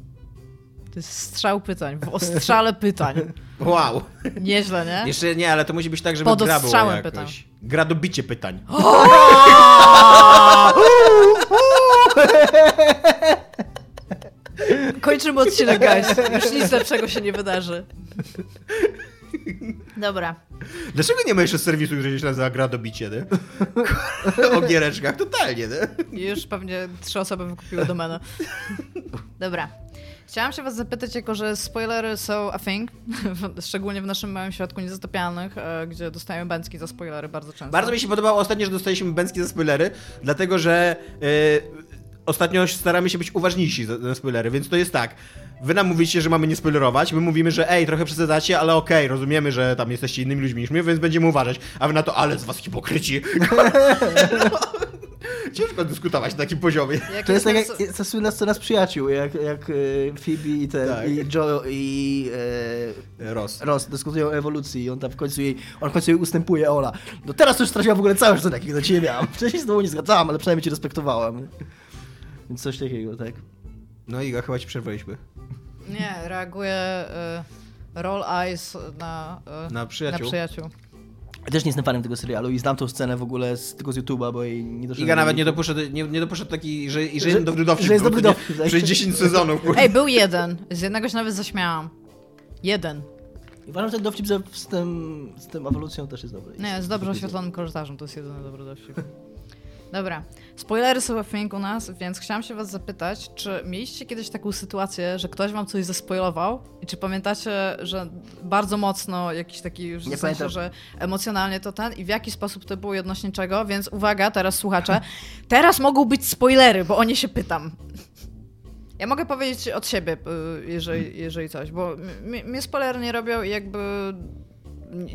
Speaker 2: To jest strzał pytań, w ostrzale pytań.
Speaker 3: Wow.
Speaker 2: Nieźle, nie?
Speaker 3: Jeszcze nie, ale to musi być tak, żeby
Speaker 2: Pod
Speaker 3: gra była
Speaker 2: ostrzałem
Speaker 3: jakoś.
Speaker 2: pytam.
Speaker 3: Gra do bicie pytań.
Speaker 2: Kończymy odcinek, guys. Już nic lepszego się nie wydarzy. Dobra.
Speaker 3: Dlaczego nie ma jeszcze serwisu, który się nazywa gra do bicie, nie? o giereczkach, totalnie, nie?
Speaker 2: Już pewnie trzy osoby wykupiły domenę. Dobra. Chciałam się was zapytać, jako że spoilery są a thing, szczególnie w naszym małym świadku niezatopialnych, e, gdzie dostajemy bęcki za spoilery bardzo często.
Speaker 3: Bardzo mi się podobało ostatnio, że dostaliśmy bęcki za spoilery, dlatego że e, ostatnio staramy się być uważniejsi za, za spoilery, więc to jest tak. Wy nam mówicie, że mamy nie spoilerować, my mówimy, że ej, trochę przesadzacie, ale okej, rozumiemy, że tam jesteście innymi ludźmi niż my, więc będziemy uważać. A wy na to, ale z was hipokryci. Ciężko dyskutować na takim poziomie.
Speaker 2: Jak
Speaker 4: To jest tak jak ta słynna scena z przyjaciół, jak, jak e, Phoebe i, ten,
Speaker 3: Tak.
Speaker 4: i Joe i e,
Speaker 3: Ross.
Speaker 4: Ross dyskutują o ewolucji i on tam w końcu jej, on w końcu jej ustępuje, Ola. No teraz to już straciła w ogóle cały szacunek, jaki do ciebie miałam. Wcześniej z tobą nie zgadzałam, ale przynajmniej cię respektowałam. Więc coś takiego, tak.
Speaker 3: No Iga, chyba ci przerwaliśmy.
Speaker 2: Nie, reaguje y, roll eyes na, y,
Speaker 3: Na przyjaciół.
Speaker 2: Na przyjaciół.
Speaker 4: Ja też nie jestem fanem tego serialu i znam tą scenę w ogóle z, tylko z YouTube'a, bo jej nie doszedłem.
Speaker 3: Iga
Speaker 4: do
Speaker 3: nawet nie
Speaker 4: niej.
Speaker 3: dopuszcza, nie, nie dopuszcza taki, że, że,
Speaker 4: Że-
Speaker 3: jest dobry dowcip.
Speaker 4: że jest
Speaker 3: był,
Speaker 4: dobry dowcip, tak.
Speaker 3: Przez 10 sezonów. kurde.
Speaker 2: Ej, był jeden. Z jednego się nawet zaśmiałam. Jeden.
Speaker 4: I Uważam, że ten dowcip ze, z, tym, z tym ewolucją też jest dobry.
Speaker 2: Nie, z dobrze oświetlonym korytarzem, to jest jedyny dobry dowcip. Dobra. Spoilery są w thing u nas, więc chciałam się was zapytać, czy mieliście kiedyś taką sytuację, że ktoś wam coś zaspoilował? I czy pamiętacie, że bardzo mocno jakiś taki, w
Speaker 4: Nie
Speaker 2: sensie, że emocjonalnie to ten? I w jaki sposób to było i odnośnie czego, więc uwaga, teraz słuchacze, teraz mogą być spoilery, bo o nie się pytam. Ja mogę powiedzieć od siebie, y, jeżeli, jeżeli coś, bo mnie spoilery nie robią i jakby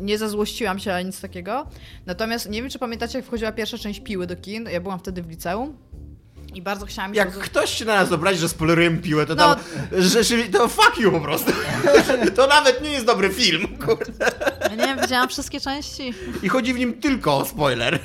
Speaker 2: nie zazłościłam się ani nic takiego. Natomiast nie wiem, czy pamiętacie, jak wchodziła pierwsza część Piły do kin. Ja byłam wtedy w liceum i bardzo chciałam...
Speaker 3: Jak ktoś się na nas obrazi, że spoilerujemy piłę, to
Speaker 2: No.
Speaker 3: tam, że, że, to fuck you po prostu. to nawet nie jest dobry film, kurde.
Speaker 2: Ja nie wiem, widziałam wszystkie części.
Speaker 3: I chodzi w nim tylko o spoiler.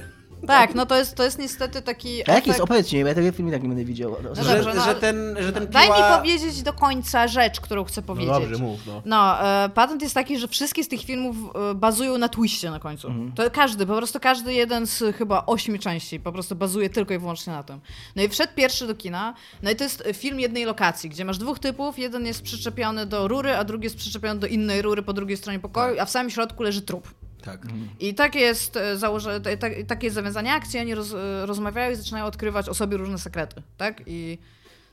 Speaker 2: Tak, no to jest, to jest niestety taki
Speaker 4: A jaki jest? Opowiedzcie mi, bo ja tego filmu tak nie będę widział.
Speaker 2: No
Speaker 3: że,
Speaker 2: dobrze, no,
Speaker 3: że ten, że ten
Speaker 2: Daj
Speaker 3: piła...
Speaker 2: mi powiedzieć do końca rzecz, którą chcę
Speaker 3: No
Speaker 2: powiedzieć.
Speaker 3: dobrze, mów, no.
Speaker 2: No, e, patent jest taki, że wszystkie z tych filmów e, bazują na twiście na końcu. To każdy, po prostu każdy jeden z chyba ośmiu części po prostu bazuje tylko i wyłącznie na tym. No i wszedł pierwszy do kina, no i to jest film jednej lokacji, gdzie masz dwóch typów, jeden jest przyczepiony do rury, a drugi jest przyczepiony do innej rury po drugiej stronie pokoju, a w samym środku leży trup.
Speaker 3: Tak.
Speaker 2: I takie jest e, założe, ta- ta- takie jest zawiązanie akcji, oni roz, e, rozmawiają i zaczynają odkrywać o sobie różne sekrety, tak? I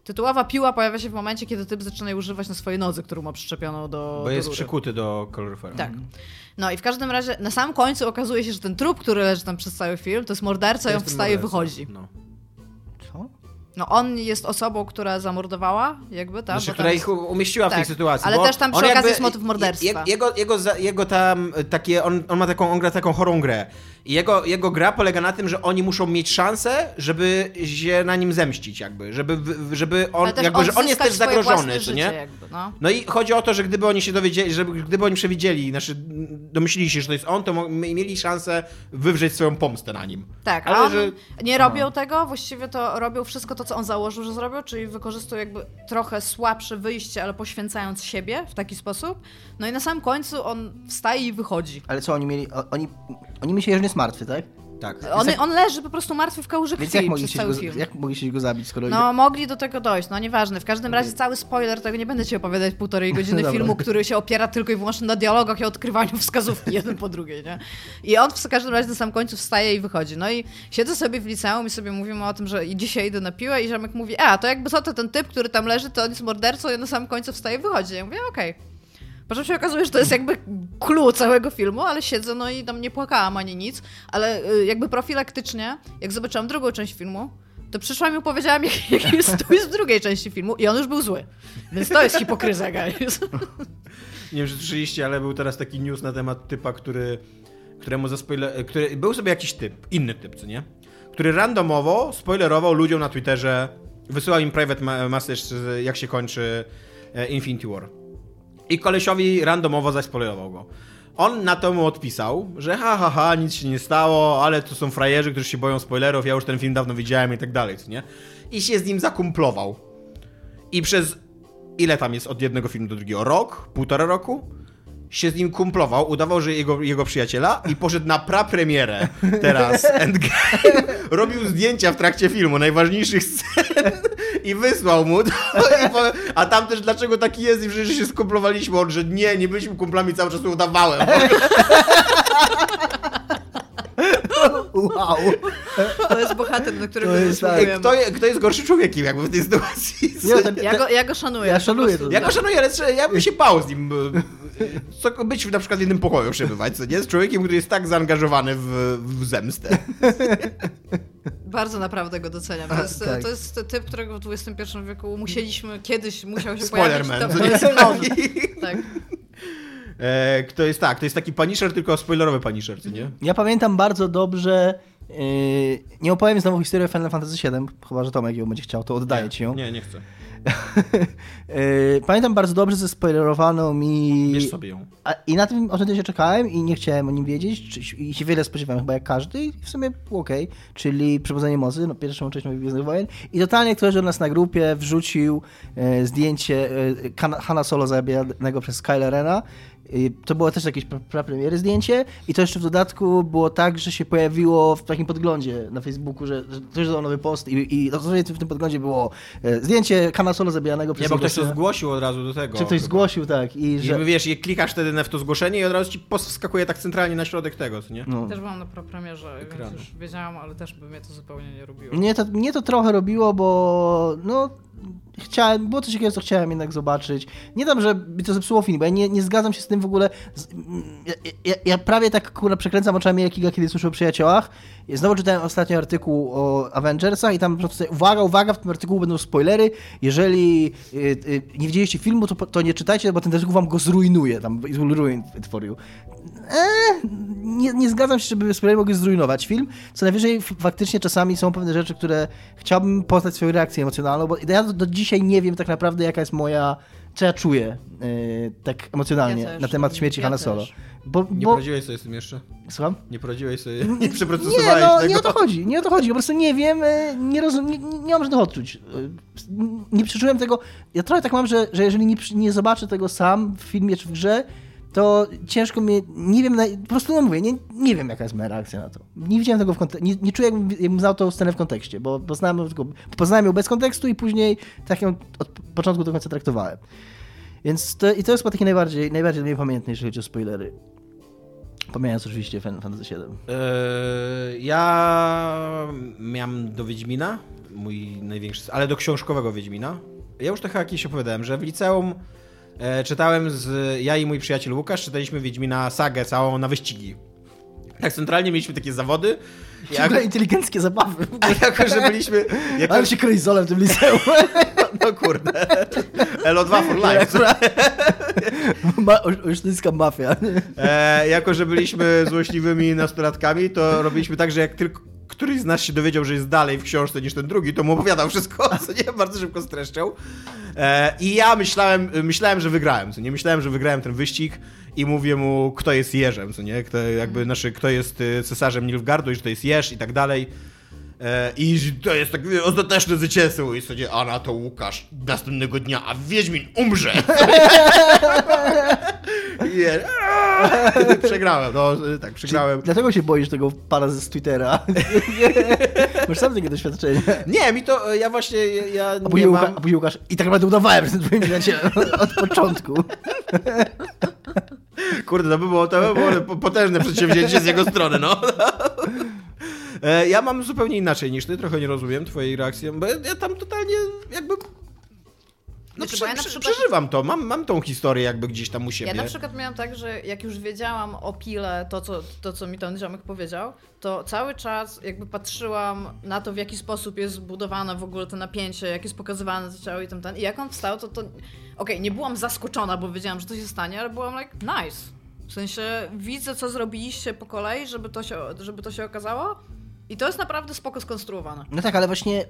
Speaker 2: tytułowa piła pojawia się w momencie, kiedy typ zaczyna jej używać na swojej nodze, którą ma przyczepioną do
Speaker 3: Bo
Speaker 2: do
Speaker 3: jest
Speaker 2: rury.
Speaker 3: przykuty do koloryfera.
Speaker 2: Tak. No i w każdym razie na samym końcu okazuje się, że ten trup, który leży tam przez cały film, to jest morderca i on
Speaker 3: Jest ten
Speaker 2: wstaje i wychodzi.
Speaker 3: No.
Speaker 2: No on jest osobą, która zamordowała, jakby, tak?
Speaker 3: Znaczy, która ich umieściła w tej
Speaker 2: Tak,
Speaker 3: sytuacji.
Speaker 2: ale też tam przy
Speaker 3: on
Speaker 2: okazji jest motyw morderstwa.
Speaker 3: je- Jego, jego, jego tam e, takie, on, on ma taką, on gra taką chorą grę. I jego, jego gra polega na tym, że oni muszą mieć szansę, żeby się na nim zemścić jakby, żeby, żeby on, jakby, że on jest też zagrożony, czy nie?
Speaker 2: Jakby, no.
Speaker 3: No i chodzi o to, że gdyby oni się dowiedzieli, żeby, gdyby oni przewidzieli, znaczy domyślili się, że to jest on, to mieli szansę wywrzeć swoją pomstę na nim.
Speaker 2: Tak,
Speaker 3: Ale
Speaker 2: on
Speaker 3: że-
Speaker 2: nie robią tego, właściwie to robią wszystko to, co on założył, że zrobią, czyli wykorzystują jakby trochę słabsze wyjście, ale poświęcając siebie w taki sposób. No i na samym końcu on wstaje i wychodzi.
Speaker 4: Ale co, oni mieli... Oni, oni myśleli, że nie jest martwy, tak?
Speaker 3: Tak.
Speaker 2: On, on leży po prostu martwy w kałuży
Speaker 4: Więc jak
Speaker 2: krwi
Speaker 4: mogli,
Speaker 2: przez
Speaker 4: się
Speaker 2: cały
Speaker 4: go,
Speaker 2: film.
Speaker 4: jak mogli się go zabić, skoro...
Speaker 2: No, mogli do tego dojść, no nieważne. W każdym razie cały spoiler, tego nie będę ci opowiadać półtorej godziny
Speaker 4: Dobra.
Speaker 2: filmu, który się opiera tylko i wyłącznie na dialogach i odkrywaniu wskazówki jeden po drugiej, nie? I on w każdym razie na sam końcu wstaje i wychodzi. No i siedzę sobie w liceum i sobie mówimy o tym, że i dzisiaj idę na piłę i ziomek mówi, a, to jakby co, to ten typ, który tam leży, to on jest mordercą i on na samym końcu wstaje i wychodzi. Ja mówię, okej. Po czym się okazuje, że to jest jakby clue całego filmu, ale siedzę, no i tam nie płakałam ani nic, ale y, jakby profilaktycznie, jak zobaczyłam drugą część filmu, to przyszłam i powiedziałam, jaki jak jest twist w drugiej części filmu i on już był zły. Więc to jest hipokryzja, guys.
Speaker 3: Nie wiem, czy słyszeliście, ale był teraz taki news na temat typa, który, któremu za spoiler... Który, był sobie jakiś typ, inny typ, co nie? Który randomowo spoilerował ludziom na Twitterze, wysyłał im private message, jak się kończy e, Infinity War. I kolesiowi randomowo zaspoilerował go. On na to mu odpisał, że ha, ha, ha, nic się nie stało, ale to są frajerzy, którzy się boją spoilerów, ja już ten film dawno widziałem i tak dalej, co nie? I się z nim zakumplował. I przez ile tam jest od jednego filmu do drugiego? Rok? Półtora roku? Się z nim kumplował, udawał, że jego, jego przyjaciela i poszedł na prapremierę teraz Endgame. Robił zdjęcia w trakcie filmu, najważniejszych scen i wysłał mu to. A tam też dlaczego taki jest i że się skumplowaliśmy? On, że nie, nie byliśmy kumplami, cały czas udawałem.
Speaker 4: Wow!
Speaker 2: To jest bohater, na którego
Speaker 4: jest tak.
Speaker 3: Kto, kto jest gorszym człowiekiem jakby w tej sytuacji?
Speaker 4: Nie, ten,
Speaker 2: Ja go, ja go szanuję.
Speaker 4: Ja szanuję to.
Speaker 3: Ja go szanuję, ale ja bym się bał z nim co, być na przykład w jednym pokoju przebywać, co nie? Z człowiekiem, który jest tak zaangażowany w, w zemstę.
Speaker 2: Bardzo naprawdę go doceniam. To jest,
Speaker 4: tak.
Speaker 2: to jest typ, którego w XXI wieku musieliśmy, kiedyś musiał się
Speaker 3: Spoilerman,
Speaker 2: pojawić.
Speaker 3: co
Speaker 2: To,
Speaker 3: nie?
Speaker 2: to jest on. Tak.
Speaker 3: E, kto jest tak, to jest taki Punisher, tylko spoilerowy Punisher, co nie?
Speaker 4: Ja pamiętam bardzo dobrze. Yy, nie opowiem znowu historię Final Fantasy VII, chyba że Tomek ją będzie chciał, to oddaję ci ją.
Speaker 3: Nie, nie chcę.
Speaker 4: Yy, pamiętam bardzo dobrze, że spoilerowano mi.
Speaker 3: Bierz sobie ją.
Speaker 4: A, I na tym o tym się czekałem i nie chciałem o nim wiedzieć. Czy, I się wiele spodziewałem, chyba jak każdy, i w sumie okej. Czyli Przebudzenie Mocy, no, pierwszą część moich Gwiezdnych Wojen. I totalnie ktoś od nas na grupie wrzucił e, zdjęcie e, Han- Hanna Solo zabijanego przez Kylo Rena. To było też jakieś pra- prapremiery zdjęcie i to jeszcze w dodatku było tak, że się pojawiło w takim podglądzie na Facebooku, że, że ktoś dodał nowy post i, i w tym podglądzie było e, zdjęcie Hanna Solo zabijanego przez
Speaker 3: Nie, bo ktoś to zgłosił od razu do tego.
Speaker 4: Czy ktoś
Speaker 3: chyba.
Speaker 4: zgłosił, tak. I
Speaker 3: I
Speaker 4: że...
Speaker 3: wiesz, je klikasz wtedy w to zgłoszenie i od razu ci post wskakuje tak centralnie na środek tego, co nie?
Speaker 4: No.
Speaker 2: Też byłam na premierze,
Speaker 3: Ekranu.
Speaker 2: więc już wiedziałam, ale też by mnie to zupełnie nie robiło.
Speaker 4: Mnie to, mnie to trochę robiło, bo no chciałem, było coś takiego, co chciałem jednak zobaczyć. Nie dam, że by to zepsuło film, bo ja nie, nie zgadzam się z tym w ogóle. Mm, ja, ja, ja prawie tak kurwa przekręcam oczami jak Giga, kiedy słyszę o przyjaciołach. Znowu czytałem ostatnio artykuł o Avengersach i tam sobie, uwaga, uwaga, w tym artykułu będą spoilery. Jeżeli y, y, nie widzieliście filmu, to, to nie czytajcie, bo ten artykuł wam go zrujnuje, tam ruin you. Eee, nie, nie zgadzam się, żeby spoilery mogły zrujnować film. Co najwyżej faktycznie czasami są pewne rzeczy, które chciałbym poznać swoją reakcję emocjonalną, bo ja do, do dzisiaj nie wiem tak naprawdę, jaka jest moja, co ja czuję yy, tak emocjonalnie
Speaker 2: Ja też.
Speaker 4: na temat śmierci
Speaker 2: Ja
Speaker 4: Hanna. Solo. Bo,
Speaker 3: Nie
Speaker 4: bo,
Speaker 3: poradziłeś sobie z tym jeszcze?
Speaker 4: słucham?
Speaker 3: Nie poradziłeś sobie, nie
Speaker 4: Nie,
Speaker 3: przeprocesowałeś
Speaker 4: no,
Speaker 3: tego?
Speaker 4: nie o to chodzi, nie o to chodzi. Po prostu nie wiem, e, nie, rozum, nie, nie mam żadnych odczuć. E, Nie przeczułem tego. Ja trochę tak mam, że, że jeżeli nie, nie zobaczę tego sam w filmie czy w grze, to ciężko mnie, nie wiem, na, po prostu no mówię, nie, nie wiem jaka jest moja reakcja na to. Nie widziałem tego w kontekście, nie, nie czuję jakbym, jakbym znał tą scenę w kontekście, bo poznałem, tylko, poznałem ją bez kontekstu i później tak ją od początku do końca traktowałem. Więc to, i to jest chyba takie najbardziej, najbardziej dla mnie pamiętne, jeżeli chodzi o spoilery. Pomijając oczywiście Fan- Fantasy 7.
Speaker 3: Eee, ja miałem do Wiedźmina, mój największy, ale do książkowego Wiedźmina. Ja już trochę jakiś opowiadałem, że w liceum e, czytałem z, ja i mój przyjaciel Łukasz czytaliśmy Wiedźmina sagę całą na wyścigi. Tak centralnie mieliśmy takie zawody.
Speaker 4: W ogóle inteligenckie zabawy.
Speaker 3: A jako, że byliśmy... Jako,
Speaker 4: Ale się krojzolem w tym liceum.
Speaker 3: no kurde. LO2 for life.
Speaker 4: Ma, olsztyńska mafia.
Speaker 3: E, jako, że byliśmy złośliwymi nastolatkami, to robiliśmy tak, że jak tylko któryś z nas się dowiedział, że jest dalej w książce niż ten drugi, to mu opowiadał wszystko, co nie bardzo szybko streszczał. E, I ja myślałem, myślałem, że wygrałem, co nie? Myślałem, że wygrałem ten wyścig i mówię mu, kto jest Jerzem, co nie? Kto, jakby naszy, kto jest y, cesarzem Nilfgaardu i że to jest Jerz i tak dalej. E, I to jest tak ostateczne zwycięstwo i sobie, a na to Łukasz następnego dnia, a Wiedźmin umrze. I je- Przegrałem, no tak, przegrałem.
Speaker 4: Dlatego się boisz tego pana z Twittera. Masz sam takie doświadczenie.
Speaker 3: Nie, mi to, e, ja właśnie, ja-
Speaker 4: A
Speaker 3: nie
Speaker 4: później, Łuka, a
Speaker 3: mam...
Speaker 4: później Łukasz. I tak naprawdę udawałem, że jestem twoim przyjacielem od początku.
Speaker 3: Kurde, to by było, to by było po- potężne przedsięwzięcie z jego strony, no. E, Ja mam zupełnie inaczej niż ty, trochę nie rozumiem twojej reakcji, bo ja tam totalnie jakby... No,
Speaker 2: Znaczy,
Speaker 3: prze,
Speaker 2: bo ja przykład-
Speaker 3: przeżywam to, mam, mam tą historię jakby gdzieś tam u siebie.
Speaker 2: Ja na przykład miałam tak, że jak już wiedziałam o Pile, to co, to co mi ten ziomek powiedział, to cały czas jakby patrzyłam na to, w jaki sposób jest budowane w ogóle to napięcie, jak jest pokazywane to ciało i tam ten. I jak on wstał, to to... Okej, nie byłam zaskoczona, bo wiedziałam, że to się stanie, ale byłam like, nice. W sensie widzę, co zrobiliście po kolei, żeby to się, żeby to się okazało. I to jest naprawdę spoko skonstruowane.
Speaker 4: No tak, ale właśnie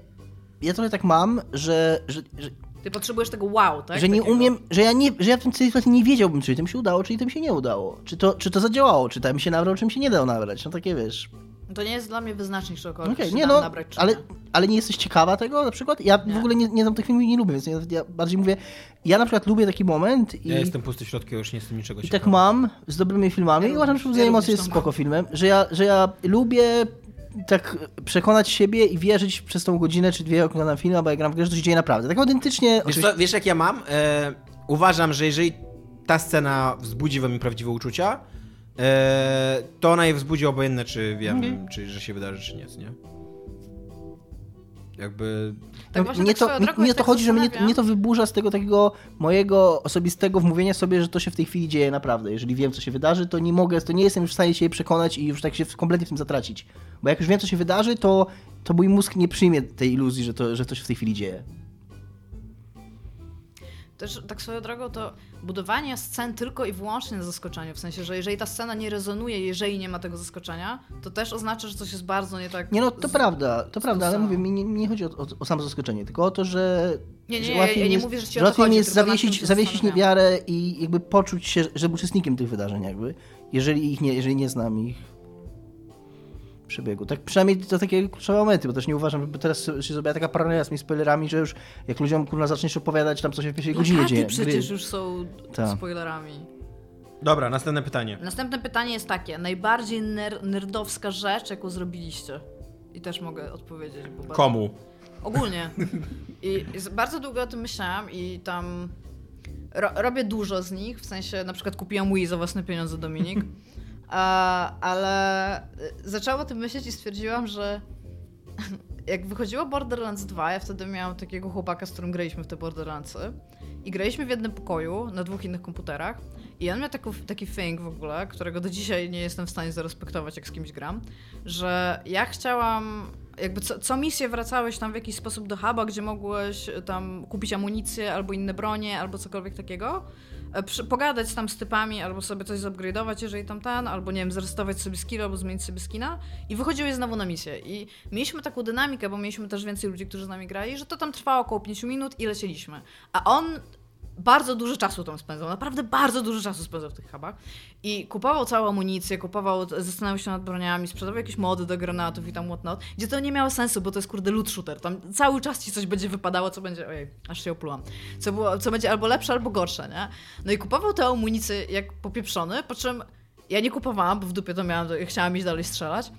Speaker 4: ja trochę tak mam, że, że, że,
Speaker 2: Ty potrzebujesz tego wow, tak?
Speaker 4: że nie
Speaker 2: Takiego.
Speaker 4: umiem, że ja, nie, że ja w tej sytuacji nie wiedziałbym, czy tym się udało, czy tym się nie udało. Czy to, czy to zadziałało, czy tam się nabrał, czym się nie dał nabrać. No takie wiesz.
Speaker 2: To nie jest dla mnie wyznacznik,
Speaker 4: Okej,
Speaker 2: się
Speaker 4: nie no,
Speaker 2: nabrać, czy
Speaker 4: ale,
Speaker 2: nie.
Speaker 4: ale nie jesteś ciekawa tego na przykład? Ja w
Speaker 2: Nie.
Speaker 4: ogóle nie, nie znam tych filmów i nie lubię, więc ja, ja bardziej mówię, ja na przykład lubię taki moment i,
Speaker 3: Ja jestem pusty w środku, ja już nie jestem niczego
Speaker 4: i tak
Speaker 3: ciekawy.
Speaker 4: mam z dobrymi filmami
Speaker 2: Ja
Speaker 4: i uważam, że Wzajemnie
Speaker 2: również
Speaker 4: jest spoko filmem, że ja, że ja lubię tak przekonać siebie i wierzyć przez tą godzinę czy dwie, jak oglądam film, albo jak gram w grę, że to się dzieje naprawdę. Tak autentycznie...
Speaker 3: Wiesz, co, wiesz jak ja mam? E, uważam, że jeżeli ta scena wzbudzi we mnie prawdziwe uczucia, e, to ona je wzbudzi obojętne, czy wiem,
Speaker 2: Mhm.
Speaker 3: czy że się wydarzy, czy nie, nie? Jakby...
Speaker 2: Tak
Speaker 4: No,
Speaker 2: właśnie
Speaker 4: mnie
Speaker 2: tak
Speaker 4: to, mnie, to
Speaker 2: tak
Speaker 4: chodzi, że mnie, mnie to wyburza z tego takiego mojego osobistego wmówienia sobie, że to się w tej chwili dzieje naprawdę. Jeżeli wiem, co się wydarzy, to nie mogę, to nie jestem już w stanie się jej przekonać i już tak się kompletnie w tym zatracić. Bo jak już wiem, co się wydarzy, to, to mój mózg nie przyjmie tej iluzji, że to, że to się w tej chwili dzieje.
Speaker 2: Też tak swoją drogą to budowanie scen tylko i wyłącznie na zaskoczeniu. W sensie, że jeżeli ta scena nie rezonuje, jeżeli nie ma tego zaskoczenia, to też oznacza, że coś jest bardzo nie tak.
Speaker 4: Nie no, to
Speaker 2: z-
Speaker 4: prawda, to prawda, ale mówię, mi nie, nie chodzi o, o, o samo zaskoczenie, tylko o to, że
Speaker 2: Nie, nie,
Speaker 4: łatwiej
Speaker 2: ja nie
Speaker 4: jest,
Speaker 2: mówię, że ci o chodzi,
Speaker 4: jest zawiesić, zawiesić
Speaker 2: zastanawiam.
Speaker 4: niewiarę i jakby poczuć się, że był uczestnikiem tych wydarzeń jakby, jeżeli ich nie, jeżeli nie znam ich przebiegu. Tak przynajmniej to takie kluczowe momenty, bo też nie uważam, żeby teraz się zrobiła taka paranoja z tymi spoilerami, że już jak ludziom kurwa zaczniesz opowiadać tam co się w pierwszej godzinie
Speaker 2: Plakaty
Speaker 4: dzieje.
Speaker 2: przecież już są
Speaker 4: Tak.
Speaker 2: spoilerami.
Speaker 3: Dobra, następne pytanie.
Speaker 2: Następne pytanie jest takie. Najbardziej ner nerdowska rzecz, jaką zrobiliście? I też mogę odpowiedzieć. Bo bardzo-
Speaker 3: Komu?
Speaker 2: Ogólnie. I bardzo długo o tym myślałam i tam ro robię dużo z nich, w sensie na przykład kupiłam Wii za własne pieniądze Dominik, A, ale y, zaczęłam o tym myśleć i stwierdziłam, że jak wychodziło Borderlands 2, ja wtedy miałam takiego chłopaka, z którym graliśmy w te Borderlandsy i graliśmy w jednym pokoju na dwóch innych komputerach i on miał taką, taki thing w ogóle, którego do dzisiaj nie jestem w stanie zarespektować, jak z kimś gram, że ja chciałam jakby co, co misję wracałeś tam w jakiś sposób do huba, gdzie mogłeś tam kupić amunicję albo inne bronie, albo cokolwiek takiego, pogadać tam z typami, albo sobie coś zupgrade'ować, jeżeli tam ten, albo nie wiem, zrestować sobie skill, albo zmienić sobie skina i wychodziłeś znowu na misję. I mieliśmy taką dynamikę, bo mieliśmy też więcej ludzi, którzy z nami grali, że to tam trwało około 5 minut i lecieliśmy. A on bardzo dużo czasu tam spędzał, naprawdę bardzo dużo czasu spędzał w tych hubach. I kupował całą amunicję, kupował, zastanawiał się nad broniami, sprzedawał jakieś mody do granatów i tam whatnot, gdzie to nie miało sensu, bo to jest kurde loot shooter, tam cały czas ci coś będzie wypadało, co będzie, ojej, aż się oplułam, co, było, co będzie albo lepsze, albo gorsze, nie? No i kupował tę amunicję jak popieprzony, po czym ja nie kupowałam, bo w dupie to miałam, chciałam iść dalej strzelać,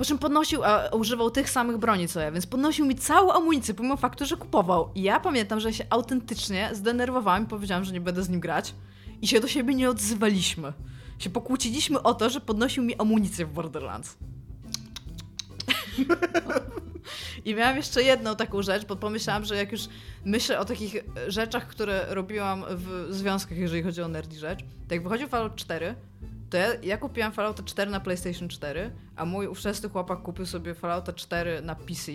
Speaker 2: po czym podnosił, a używał tych samych broni co ja, więc podnosił mi całą amunicję, pomimo faktu, że kupował. I ja pamiętam, że się autentycznie zdenerwowałam i powiedziałam, że nie będę z nim grać. I się do siebie nie odzywaliśmy. Się pokłóciliśmy o to, że podnosił mi amunicję w Borderlands. I miałam jeszcze jedną taką rzecz, bo pomyślałam, że jak już myślę o takich rzeczach, które robiłam w związkach, jeżeli chodzi o nerdy rzecz, to jak wychodził Fallout 4, to ja, ja kupiłam Fallouta 4 na PlayStation 4, a mój ówczesny chłopak kupił sobie Fallouta 4 na PC.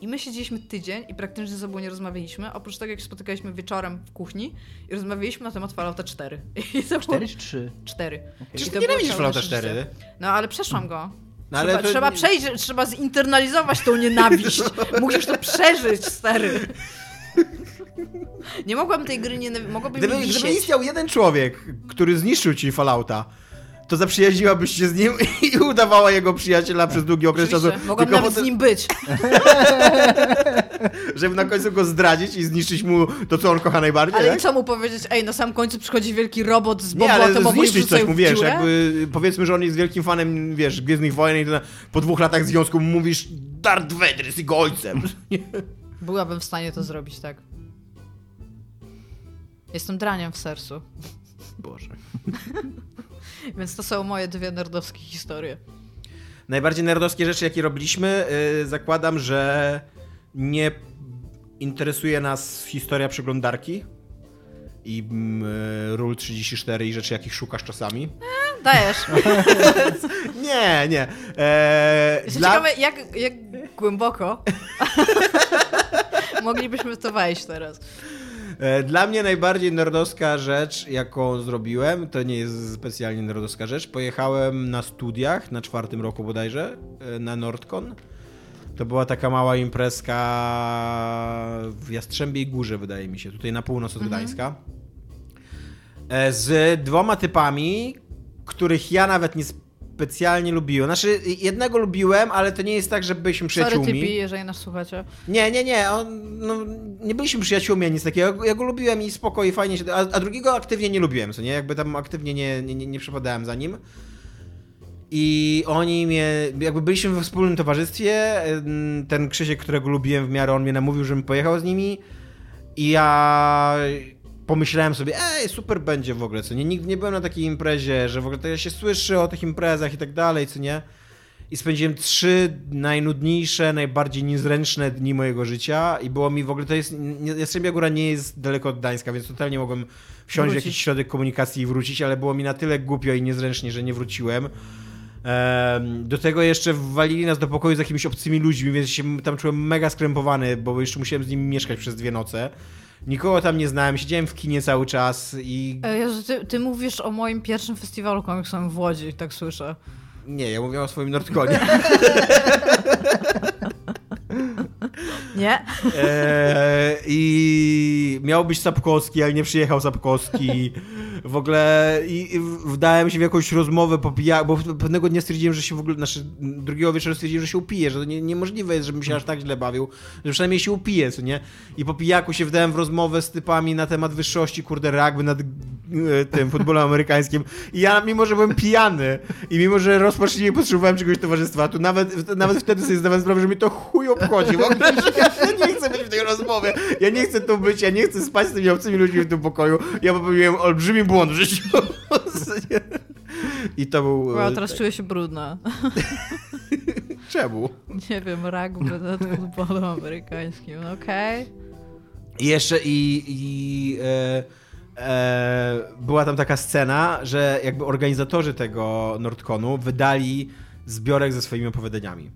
Speaker 2: I my siedzieliśmy tydzień i praktycznie ze sobą nie rozmawialiśmy, oprócz tego jak się spotykaliśmy wieczorem w kuchni i rozmawialiśmy na temat Fallouta 4. I to było...
Speaker 4: 4 czy 3?
Speaker 2: 4.
Speaker 3: Czy
Speaker 2: I
Speaker 3: ty nienawidzisz Fallouta
Speaker 2: nasze
Speaker 3: 4?
Speaker 2: życie. No ale przeszłam go.
Speaker 3: No, ale
Speaker 2: trzeba,
Speaker 3: to-
Speaker 2: trzeba przejść, trzeba zinternalizować tą nienawiść. Musisz to przeżyć, stary. Nie mogłam tej gry nie mogłabym
Speaker 3: Gdyby, gdyby istniał jeden człowiek, który zniszczył ci Fallouta, to zaprzyjaźniłabyś się z nim i udawała jego przyjaciela przez długi okres czasu.
Speaker 2: Mogłam
Speaker 3: tylko
Speaker 2: nawet
Speaker 3: po
Speaker 2: z nim być.
Speaker 3: żeby na końcu go zdradzić i zniszczyć mu to, co on kocha najbardziej,
Speaker 2: Ale
Speaker 3: tak?
Speaker 2: co mu powiedzieć? Ej, na sam końcu przychodzi wielki robot z bombą atomową
Speaker 3: zniszczyć coś mu, wiesz, jakby powiedzmy, że on jest wielkim fanem, wiesz, Gwiezdnych Wojen i po dwóch latach związku mówisz Darth Vader jest jego ojcem.
Speaker 2: Byłabym w stanie to zrobić, tak. Jestem draniem w sercu.
Speaker 3: Boże.
Speaker 2: Więc to są moje dwie nerdowskie historie.
Speaker 3: Najbardziej nerdowskie rzeczy, jakie robiliśmy, yy, zakładam, że nie interesuje nas historia przeglądarki i mm, y, Rule 34 i rzeczy, jakich szukasz czasami.
Speaker 2: Dajesz.
Speaker 3: Nie, nie.
Speaker 2: Jestem
Speaker 3: dla-
Speaker 2: ciekawa, jak, jak głęboko moglibyśmy w to wejść teraz.
Speaker 3: E, Dla mnie najbardziej nerdowska rzecz, jaką zrobiłem, to nie jest specjalnie nerdowska rzecz. Pojechałem na studiach na czwartym roku bodajże e, na Nordcon. To była taka mała imprezka w Jastrzębiej Górze, wydaje mi się, tutaj na północ od Gdańska. E, Z dwoma typami, których ja nawet nie specjalnie lubiłem. Znaczy, jednego lubiłem, ale to nie jest tak, że byliśmy
Speaker 2: Sorry,
Speaker 3: przyjaciółmi.
Speaker 2: Tipi, jeżeli nas słuchacie.
Speaker 3: Nie, nie, nie. On, no, nie byliśmy przyjaciółmi nic takiego. Ja go lubiłem i spoko i fajnie się. A, a drugiego aktywnie nie lubiłem, co nie? Jakby tam aktywnie nie, nie, nie, nie przepadałem za nim. I oni mnie. Jakby byliśmy we wspólnym towarzystwie. Ten Krzysiek, którego lubiłem w miarę, on mnie namówił, żebym pojechał z nimi. I ja pomyślałem sobie, ej, super będzie w ogóle, co nie? Nigdy nie byłem na takiej imprezie, że w ogóle to się słyszy o tych imprezach i tak dalej, co nie? I spędziłem trzy najnudniejsze, najbardziej niezręczne dni mojego życia i było mi w ogóle, to jest, Jastrzębia Góra nie jest daleko od Gdańska, więc totalnie mogłem wsiąść w jakiś środek komunikacji i wrócić, ale było mi na tyle głupio i niezręcznie, że nie wróciłem. Em, Do tego jeszcze wwalili nas do pokoju z jakimiś obcymi ludźmi, więc się tam czułem mega skrępowany, bo jeszcze musiałem z nimi mieszkać przez dwie noce. Nikogo tam nie znałem, siedziałem w kinie cały czas i...
Speaker 2: E, Jezu, ty, ty mówisz o moim pierwszym festiwalu komiksowym w Łodzi, tak słyszę.
Speaker 3: Nie, ja mówię o swoim Nordconie.
Speaker 2: Nie?
Speaker 3: Eee, I miał być Sapkowski, ale nie przyjechał Sapkowski. W ogóle i, i wdałem się w jakąś rozmowę po pija- bo pewnego dnia stwierdziłem, że się w ogóle, znaczy drugiego wieczoru stwierdziłem, że się upiję, że to nie, niemożliwe jest, żebym się aż tak źle bawił, że przynajmniej się upiję, co nie? I po pijaku się wdałem w rozmowę z typami na temat wyższości, kurde, rugby nad e, tym futbolem amerykańskim. I ja, mimo że byłem pijany i mimo, że rozpaczliwie potrzebowałem czegoś towarzystwa, to nawet, nawet wtedy sobie zdawałem sprawę, że mi to chuj obchodzi, w ja nie chcę być w tej rozmowie, ja nie chcę tu być, ja nie chcę spać z tymi obcymi ludźmi w tym pokoju, ja popełniłem olbrzymi błąd w życiu. I to był...
Speaker 2: Wow, teraz czuję się brudna.
Speaker 3: Czemu?
Speaker 2: Nie wiem, rugby nad futbolem amerykańskim, okej.
Speaker 3: I jeszcze i... i e, e, była tam taka scena, że jakby organizatorzy tego Nordconu wydali zbiorek ze swoimi opowiadaniami.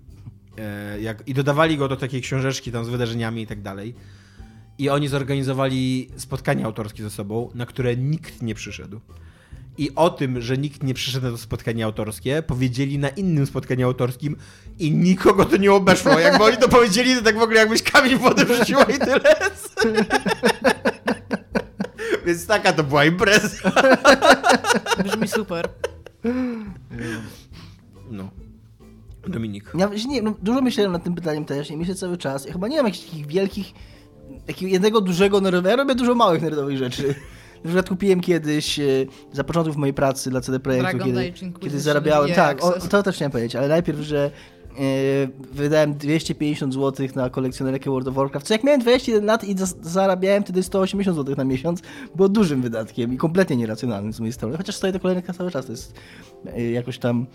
Speaker 3: E, jak, I dodawali go do takiej książeczki tam z wydarzeniami i tak dalej. I oni zorganizowali spotkanie autorskie ze sobą, na które nikt nie przyszedł. I o tym, że nikt nie przyszedł na to spotkanie autorskie, powiedzieli na innym spotkaniu autorskim i nikogo to nie obeszło. Jakby oni to powiedzieli, to tak w ogóle jakbyś kamień w wodę wrzuciła i tyle. Więc taka to była impreza.
Speaker 2: Brzmi super.
Speaker 3: No. Dominik.
Speaker 4: Ja nie, no, dużo myślałem nad tym pytaniem też i myślę cały czas. Ja chyba nie mam jakichś takich wielkich, takiego jednego dużego nerdowa. Ja robię dużo małych nerdowych rzeczy. Na przykład kupiłem kiedyś e, za początków mojej pracy dla CD Projektu, kiedy, kiedy zarabiałem. Tak, o, to też chciałem powiedzieć, ale najpierw, że e, wydałem 250 zł na kolekcjonerkę World of Warcraft. Co jak miałem 21 lat i zarabiałem wtedy 180 zł na miesiąc, było dużym wydatkiem i kompletnie nieracjonalnym z mojej strony. Chociaż stoi to kolejny cały czas, to jest e, jakoś tam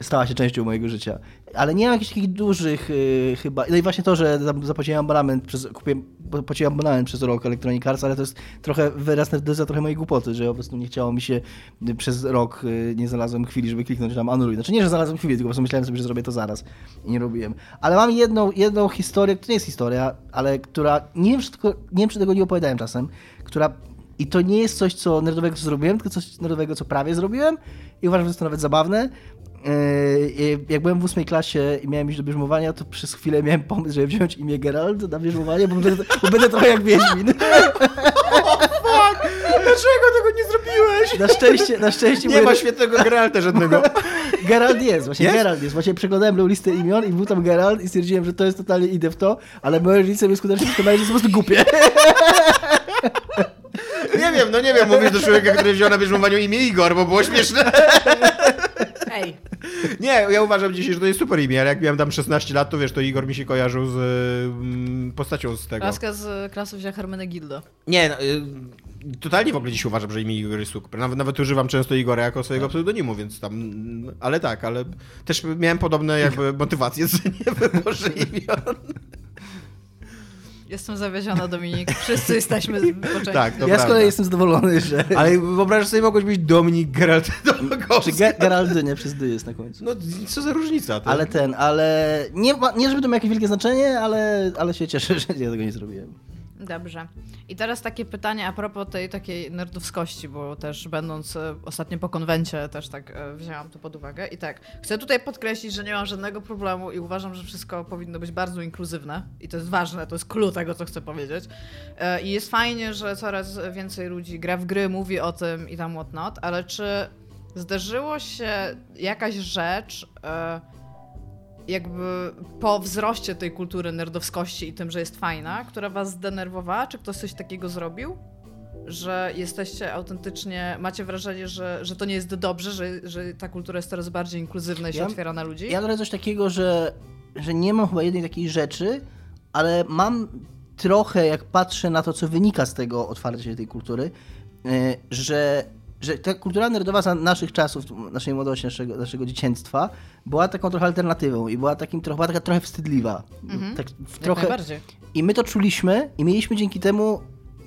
Speaker 4: stała się częścią mojego życia. Ale nie jakichś takich dużych y, chyba. No i właśnie to, że zapłaciłem abonament przez, kupiłem, płaciłem abonament przez rok Electronic Arts, ale to jest trochę wyraz nerdyza, trochę mojej głupoty, że po prostu nie chciało mi się y, przez rok, y, nie znalazłem chwili, żeby kliknąć tam anuluj. Znaczy nie, że znalazłem chwili, tylko po prostu myślałem sobie, że zrobię to zaraz i nie robiłem. Ale mam jedną, jedną historię, to nie jest historia, ale która, nie wiem, czy, nie wiem, czy tego nie opowiadałem czasem, która i to nie jest coś, co nerdowego, co zrobiłem, tylko coś nerdowego, co prawie zrobiłem i uważam, że jest to nawet zabawne. Yy, Jak byłem w ósmej klasie i miałem iść do bierzmowania, to przez chwilę miałem pomysł, żeby wziąć imię Geralt na bierzmowanie, bo będę, bo będę trochę jak Wiedźmin.
Speaker 3: Fuck! Dlaczego tego nie zrobiłeś?
Speaker 4: Na szczęście, na szczęście
Speaker 3: Nie ma świetnego Geralta żadnego.
Speaker 4: Geralt jest, właśnie
Speaker 3: Jest?
Speaker 4: Geralt jest. Właśnie przeglądałem listę imion i był tam Geralt i stwierdziłem, że to jest totalnie idę w to, ale moje rodzice mnie skutecznie przekonali, że jest po prostu głupie.
Speaker 3: Nie wiem, no nie wiem, mówisz do człowieka, który wziął na bierzmowaniu imię Igor, bo było śmieszne.
Speaker 2: Ej,
Speaker 3: Nie, ja uważam dzisiaj, że to jest super imię, ale jak miałem tam 16 lat, to wiesz, to Igor mi się kojarzył z mm, postacią z tego.
Speaker 2: laska z klasy wzięła Hermenegildo.
Speaker 3: Nie, no, y, totalnie w ogóle dziś uważam, że imię Igor jest super. Nawet, nawet używam często Igora jako swojego pseudonimu, więc tam, ale tak, ale też miałem podobne jakby motywacje, że nie wyboże imion.
Speaker 2: Jestem zawiedziona, Dominik. Wszyscy jesteśmy zboczeni.
Speaker 3: Tak, to
Speaker 4: ja z
Speaker 3: prawda.
Speaker 4: kolei jestem zadowolony, że...
Speaker 3: Ale wyobrażasz sobie, mogłeś być Dominik Geralt
Speaker 4: Czy. Ge- Geraldynie przez D jest na końcu.
Speaker 3: No, co za różnica. To...
Speaker 4: Ale ten, ale nie, nie żeby to miało jakieś wielkie znaczenie, ale, ale się cieszę, że ja tego nie zrobiłem.
Speaker 2: Dobrze. I teraz takie pytanie a propos tej takiej nerdowskości, bo też będąc e, ostatnio po konwencie też tak e, wzięłam to pod uwagę. I tak, chcę tutaj podkreślić, że nie mam żadnego problemu i uważam, że wszystko powinno być bardzo inkluzywne. I to jest ważne, to jest clue tego, co chcę powiedzieć. E, I jest fajnie, że coraz więcej ludzi gra w gry, mówi o tym i tam whatnot, ale czy zdarzyło się jakaś rzecz... Jakby po wzroście tej kultury nerdowskości i tym, że jest fajna, która was zdenerwowała? Czy ktoś coś takiego zrobił? Że jesteście autentycznie, macie wrażenie, że, że to nie jest dobrze, że, że ta kultura jest coraz bardziej inkluzywna i się
Speaker 4: Ja-
Speaker 2: otwiera na ludzi?
Speaker 4: Ja mam coś takiego, że, że nie mam chyba jednej takiej rzeczy, ale mam trochę, jak patrzę na to, co wynika z tego otwarcia się tej kultury, e, że, że ta kultura nerdowa naszych czasów, naszej młodości, naszego, naszego dzieciństwa, była taką trochę alternatywą i była, takim, trochę, była taka trochę wstydliwa. Tak, w
Speaker 2: Jak
Speaker 4: trochę. I my to czuliśmy i mieliśmy dzięki temu,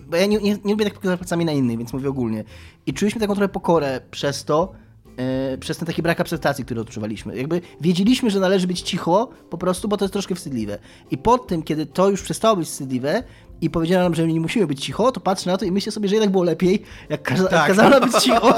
Speaker 4: bo ja nie, nie, nie lubię tak pokazać palcami na innych, więc mówię ogólnie. I czuliśmy taką trochę pokorę przez to, e, przez ten taki brak akceptacji, który odczuwaliśmy. Jakby wiedzieliśmy, że należy być cicho po prostu, bo to jest troszkę wstydliwe. I po tym, kiedy to już przestało być wstydliwe i powiedziano nam, że nie musimy być cicho, to patrzę na to i myślę sobie, że jednak było lepiej, jak, kaza-
Speaker 3: Tak.
Speaker 4: kazano nam być cicho.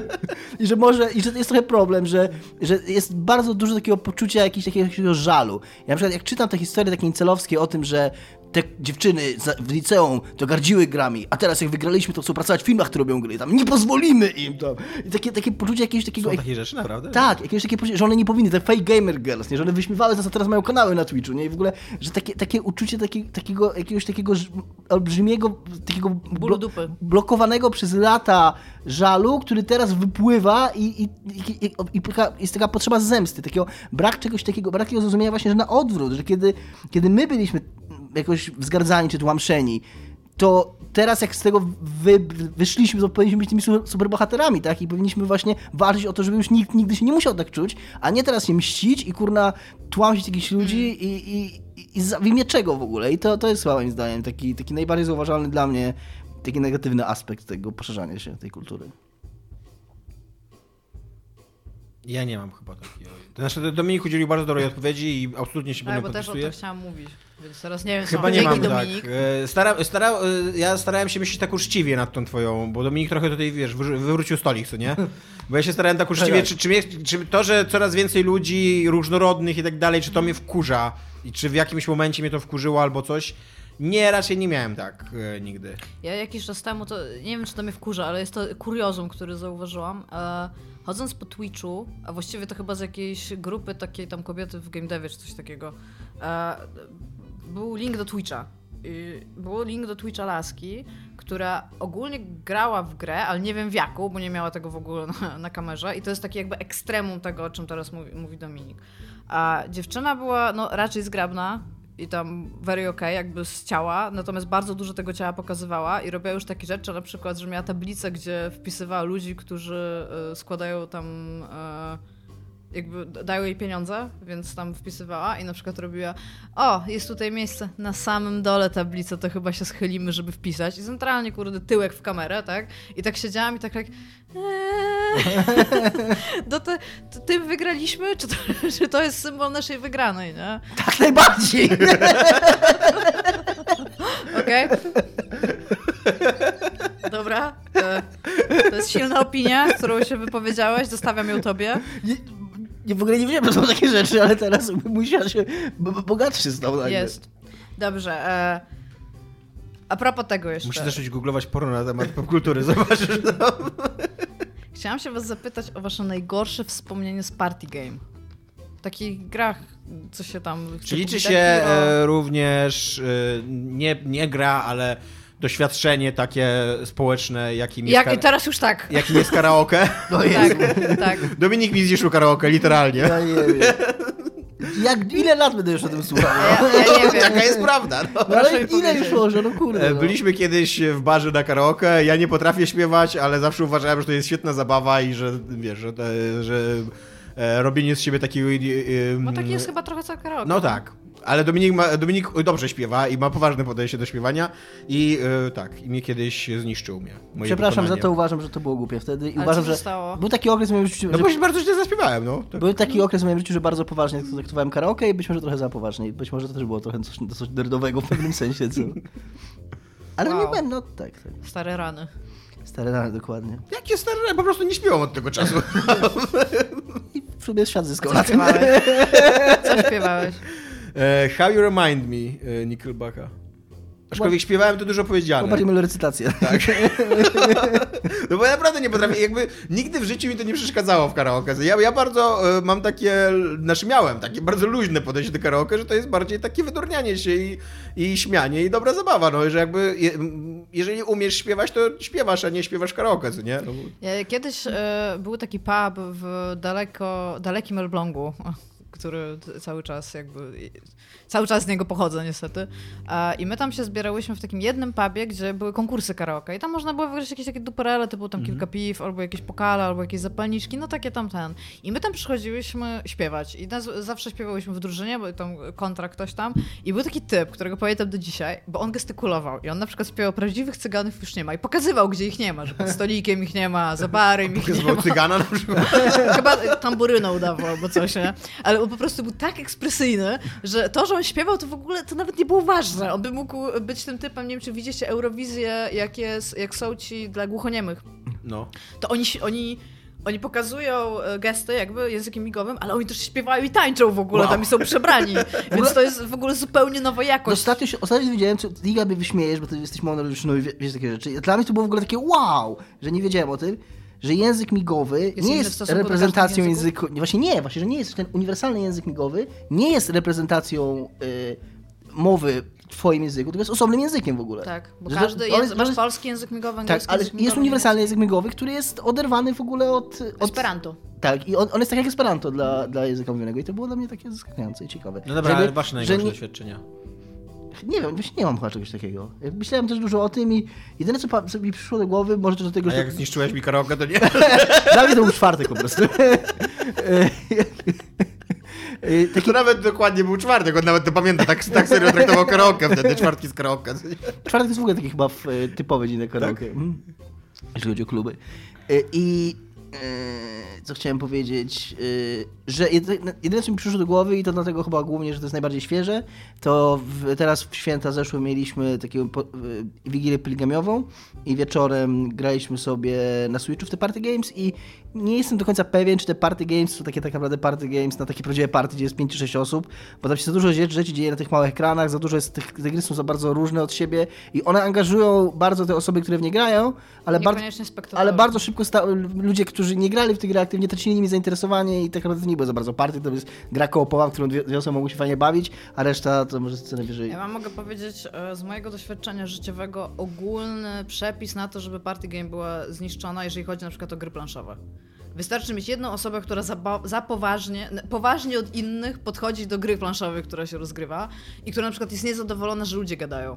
Speaker 4: I że może, i że to jest trochę problem, że, że jest bardzo dużo takiego poczucia jakiegoś takiego, jakiegoś żalu. Ja na przykład jak czytam te historie takie incelowskie o tym, że te dziewczyny w liceum to gardziły grami, a teraz jak wygraliśmy, to chcą pracować w filmach, które robią gry. Tam nie pozwolimy im tam. I takie, takie poczucie jakiegoś takiego...
Speaker 3: Są takie rzeczy, naprawdę?
Speaker 4: Tak, jakieś takie poczucie, że one nie powinny, te fake gamer girls, nie? że one wyśmiewały nas, a teraz mają kanały na Twitchu, nie? I w ogóle, że takie, takie uczucie taki, takiego, jakiegoś takiego olbrzymiego, takiego
Speaker 2: Bólu dupy.
Speaker 4: blokowanego przez lata żalu, który teraz wypływa i, i, i, i, i taka- jest taka potrzeba zemsty, takiego, brak czegoś takiego, brak takiego zrozumienia właśnie, że na odwrót, że kiedy, kiedy my byliśmy jakoś wzgardzani czy tłamszeni, to teraz jak z tego wy, wyszliśmy, to powinniśmy być tymi su- superbohaterami, tak? I powinniśmy właśnie walczyć o to, żeby już nikt nigdy się nie musiał tak czuć, a nie teraz się mścić i kurna tłamsić jakichś ludzi i, i, i, i za, w imię czego w ogóle. I to, to jest moim zdaniem taki, taki najbardziej zauważalny dla mnie taki negatywny aspekt tego poszerzania się tej kultury.
Speaker 3: Ja nie mam chyba takiego. Znaczy, Dominik udzielił bardzo dobrej odpowiedzi i absolutnie się
Speaker 2: Tak,
Speaker 3: będę
Speaker 2: bo też o
Speaker 3: podpisuję.
Speaker 2: to chciałam mówić. Więc teraz nie wiem,
Speaker 3: Chyba
Speaker 2: co
Speaker 3: nie mam tak.
Speaker 2: Dominik.
Speaker 3: E, Stara, stara, e, ja starałem się myśleć tak uczciwie nad tą twoją, bo Dominik trochę tutaj, wiesz, wywrócił stolik, co nie? Bo ja się starałem tak uczciwie,
Speaker 4: Tak.
Speaker 3: czy, czy, mnie, czy to, że coraz więcej ludzi różnorodnych i tak dalej, czy to mnie wkurza i czy w jakimś momencie mnie to wkurzyło albo coś. Nie, raczej nie miałem tak e, nigdy.
Speaker 2: Ja jakiś czas temu, to nie wiem czy to mnie wkurza, ale jest to kuriozum, który zauważyłam. E, chodząc po Twitchu, a właściwie to chyba z jakiejś grupy takiej tam kobiety w game devie czy coś takiego, e, był link do Twitcha. I Był link do Twitcha laski, która ogólnie grała w grę, ale nie wiem w jaką, bo nie miała tego w ogóle na, na kamerze. I to jest taki jakby ekstremum tego, o czym teraz mówi, mówi Dominik. A dziewczyna była no, raczej zgrabna i tam very okay, jakby z ciała, natomiast bardzo dużo tego ciała pokazywała i robiła już takie rzeczy, na przykład, że miała tablicę, gdzie wpisywała ludzi, którzy y, składają tam y, jakby d- dają jej pieniądze, więc tam wpisywała i na przykład robiła o, jest tutaj miejsce na samym dole tablicy, to chyba się schylimy, żeby wpisać i centralnie, kurde, tyłek w kamerę, tak? I tak siedziałam i tak tak eee, no to, to tym wygraliśmy? Czy to, czy to jest symbol naszej wygranej, nie?
Speaker 4: Tak najbardziej!
Speaker 2: Okej? Dobra. To, to jest silna opinia, którą się wypowiedziałeś. Zostawiam ją tobie.
Speaker 4: Nie, w ogóle nie wiedziałem, że są takie rzeczy, ale teraz świat się bogatszy stał nagle.
Speaker 2: Jest. Dobrze. E, a propos tego jeszcze.
Speaker 3: Musisz zacząć googlować porno na temat popkultury, zobaczysz. No.
Speaker 2: Chciałam się was zapytać o wasze najgorsze wspomnienie z party game. W takich grach, co się tam...
Speaker 3: Czy liczy się
Speaker 2: Hero?
Speaker 3: e, również e, nie, nie gra, ale doświadczenie takie społeczne, jakim jest,
Speaker 2: Jak, teraz już tak.
Speaker 3: jakim jest karaoke?
Speaker 4: No jest.
Speaker 2: Tak, tak.
Speaker 3: Dominik mi zniszczył karaoke, literalnie.
Speaker 4: Ja nie wiem. Jak, ile lat będę już o tym słuchał?
Speaker 2: Ja, ja nie wiem.
Speaker 3: Taka jest prawda. No.
Speaker 4: No ale ile już może, no kurde.
Speaker 3: E,
Speaker 4: No.
Speaker 3: Byliśmy kiedyś w barze na karaoke. Ja nie potrafię śpiewać, ale zawsze uważałem, że to jest świetna zabawa i że wiesz, że, te- że e, robienie z siebie takiego. e,
Speaker 2: Bo taki jest chyba trochę co karaoke.
Speaker 3: No tak. Ale Dominik, ma, Dominik dobrze śpiewa i ma poważne podejście do śpiewania i e, tak, i mnie kiedyś zniszczył mnie. moje
Speaker 4: Przepraszam
Speaker 3: wykonanie.
Speaker 4: za to, uważam, że to było głupie wtedy i
Speaker 2: Ale
Speaker 4: uważam, że
Speaker 2: stało?
Speaker 4: był taki okres w moim życiu,
Speaker 3: No
Speaker 4: że...
Speaker 3: bo się bardzo źle zaśpiewałem, no. Tak.
Speaker 4: Był taki okres w moim życiu, że bardzo poważnie traktowałem karaoke i być może trochę za poważnie. I Być może to też było trochę coś, coś nerdowego w pewnym sensie, co... Ale nie
Speaker 2: Wow.
Speaker 4: byłem, no tak, tak.
Speaker 2: Stare rany.
Speaker 4: Stare rany, dokładnie.
Speaker 3: Jakie stare, po prostu nie śpiewam od tego czasu.
Speaker 4: I w sumie świat zyskał na tym.
Speaker 2: Co śpiewałeś?
Speaker 3: E, How You Remind Me, e, Nickelbacka. Aczkolwiek śpiewałem, to dużo powiedziane.
Speaker 4: Popatrzmy na recytację.
Speaker 3: Tak. No bo ja naprawdę nie potrafię, jakby nigdy w życiu mi to nie przeszkadzało w karaoke. Ja, ja bardzo e, mam takie, znaczy miałem takie bardzo luźne podejście do karaoke, że to jest bardziej takie wydurnianie się i, i śmianie i dobra zabawa, no, że jakby jeżeli umiesz śpiewać, to śpiewasz, a nie śpiewasz karaoke, co nie? No, bo-
Speaker 2: Ja, Kiedyś był taki pub w daleko, dalekim Elblągu, który cały czas jakby, cały czas z niego pochodzę niestety. I my tam się zbierałyśmy w takim jednym pubie, gdzie były konkursy karaoke i tam można było wygrać jakieś takie duperele, typu tam kilka piw, albo jakieś pokale, albo jakieś zapalniczki, no takie tam ten. I my tam przychodziłyśmy śpiewać i nas, zawsze śpiewałyśmy w drużynie, bo tam kontrakt ktoś tam i był taki typ, którego pamiętam do dzisiaj, bo on gestykulował i on na przykład śpiewał prawdziwych cyganów już nie ma i pokazywał, gdzie ich nie ma, że pod stolikiem ich nie ma, za barem ich nie ma.
Speaker 3: cygana na przykład.
Speaker 2: Chyba tamburyną udawał albo coś, nie? Ale on po prostu był tak ekspresyjny, że to, że on śpiewał, to w ogóle to nawet nie było ważne. On by mógł być tym typem, nie wiem, czy widzicie Eurowizję, jak, jest, jak są ci dla głuchoniemych.
Speaker 3: No.
Speaker 2: To oni, oni oni pokazują e, gesty jakby językiem migowym, ale oni też śpiewają i tańczą w ogóle,
Speaker 3: Wow.
Speaker 2: tam i są przebrani. Więc to jest w ogóle zupełnie nowa
Speaker 4: No,
Speaker 2: jakość.
Speaker 4: ostatnio, się, ostatnio widziałem, co Liga by wyśmiejesz, bo ty jesteś monologiczny i wie- wiesz takie rzeczy. Dla mnie to było w ogóle takie wow, że nie wiedziałem o tym, że język migowy
Speaker 2: inny
Speaker 4: nie jest reprezentacją języku. nie, Właśnie nie, właśnie, że nie jest ten uniwersalny język migowy, nie jest reprezentacją y, mowy w twoim języku, tylko jest osobnym językiem w ogóle.
Speaker 2: Tak, bo
Speaker 4: Że-
Speaker 2: każdy
Speaker 4: jest-
Speaker 2: masz
Speaker 4: jest-
Speaker 2: polski język migowy,
Speaker 4: Tak,
Speaker 2: angielski
Speaker 4: ale
Speaker 2: język
Speaker 4: jest
Speaker 2: migowy,
Speaker 4: uniwersalny język migowy, który jest oderwany w ogóle od... od
Speaker 2: Esperanto.
Speaker 4: tak, i on, on jest tak jak Esperanto dla, dla języka mówionego i to było dla mnie takie zaskakujące i ciekawe.
Speaker 3: No dobra,
Speaker 4: Żeby-
Speaker 3: ale wasze najgorsze doświadczenia.
Speaker 4: Nie wiem, właśnie nie mam chyba czegoś takiego. Myślałem też dużo o tym i jedyne, co pa- mi przyszło do głowy, może też do tego,
Speaker 3: A
Speaker 4: że...
Speaker 3: jak zniszczyłeś mi karaoke, to nie.
Speaker 4: Dla mnie to był czwartek po prostu. E, Taki
Speaker 3: To nawet dokładnie był czwartek, on nawet to pamięta, tak, tak serio traktował karaoke wtedy, czwartki z karaoke.
Speaker 4: czwartek to jest w ogóle taki chyba e, typowy dzień na karaoke. Mm. Jeśli chodzi o kluby. E, I co chciałem powiedzieć, e, że jedyne, co mi przyszło do głowy i to dlatego chyba głównie, że to jest najbardziej świeże, to w, teraz w święta zeszłe mieliśmy taką e, wigilię poligamiową i wieczorem graliśmy sobie na Switchu w te party games i nie jestem do końca pewien, czy te party games są takie tak naprawdę party games na takie prawdziwe party, gdzie jest 5 czy 6 osób, bo tam się za dużo rzeczy, rzeczy dzieje na tych małych ekranach, za dużo jest, tych, te gry są za bardzo różne od siebie i one angażują bardzo te osoby, które w nie grają, ale, bardzo ale bardzo szybko ludzie, którzy nie grali w te gry aktywnie, tracili nimi zainteresowanie i tak naprawdę to nie było za bardzo party, to jest gra koopowa, w którą dwie, dwie osoby mogą się fajnie bawić, a reszta to może co najwyżej...
Speaker 2: Ja wam mogę powiedzieć e, z mojego doświadczenia życiowego ogólny przepis na to, żeby party game była zniszczona, jeżeli chodzi na przykład o gry planszowe. Wystarczy mieć jedną osobę, która za, za poważnie, poważnie od innych podchodzi do gry planszowej, która się rozgrywa i która na przykład jest niezadowolona, że ludzie gadają.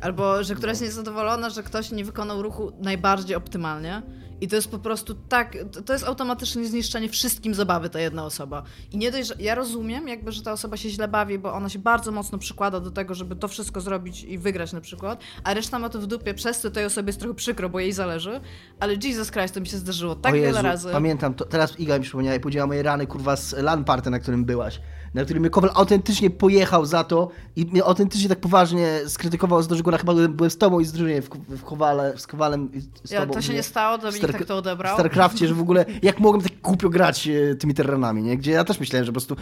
Speaker 2: Albo, że która jest niezadowolona, że ktoś nie wykonał ruchu najbardziej optymalnie. I to jest po prostu tak, to- jest automatycznie zniszczenie wszystkim zabawy, ta jedna osoba. I nie dość, że ja rozumiem, jakby, że ta osoba się źle bawi, bo ona się bardzo mocno przykłada do tego, żeby to wszystko zrobić i wygrać na przykład, a reszta ma to w dupie, przez to tej osobie jest trochę przykro, bo jej zależy, ale Jesus Christ, to mi się zdarzyło tak
Speaker 4: Jezu,
Speaker 2: wiele razy.
Speaker 4: Pamiętam, to, teraz Iga mi przypomniała i powiedziała moje rany, kurwa, z LAN party, na którym byłaś. Na którym mnie Kowal autentycznie pojechał za to i mnie autentycznie tak poważnie skrytykował za to, że góra chyba byłem z tobą i z drużynie w, w, Kowale, z Kowalem i z
Speaker 2: Ja,
Speaker 4: tobą.
Speaker 2: to się
Speaker 4: nie?
Speaker 2: stało, Dominik
Speaker 4: Star-
Speaker 2: tak to
Speaker 4: w
Speaker 2: odebrał.
Speaker 4: StarCraftie, że w ogóle jak mogłem tak głupio grać e, tymi terranami, nie? Gdzie ja też myślałem, że po prostu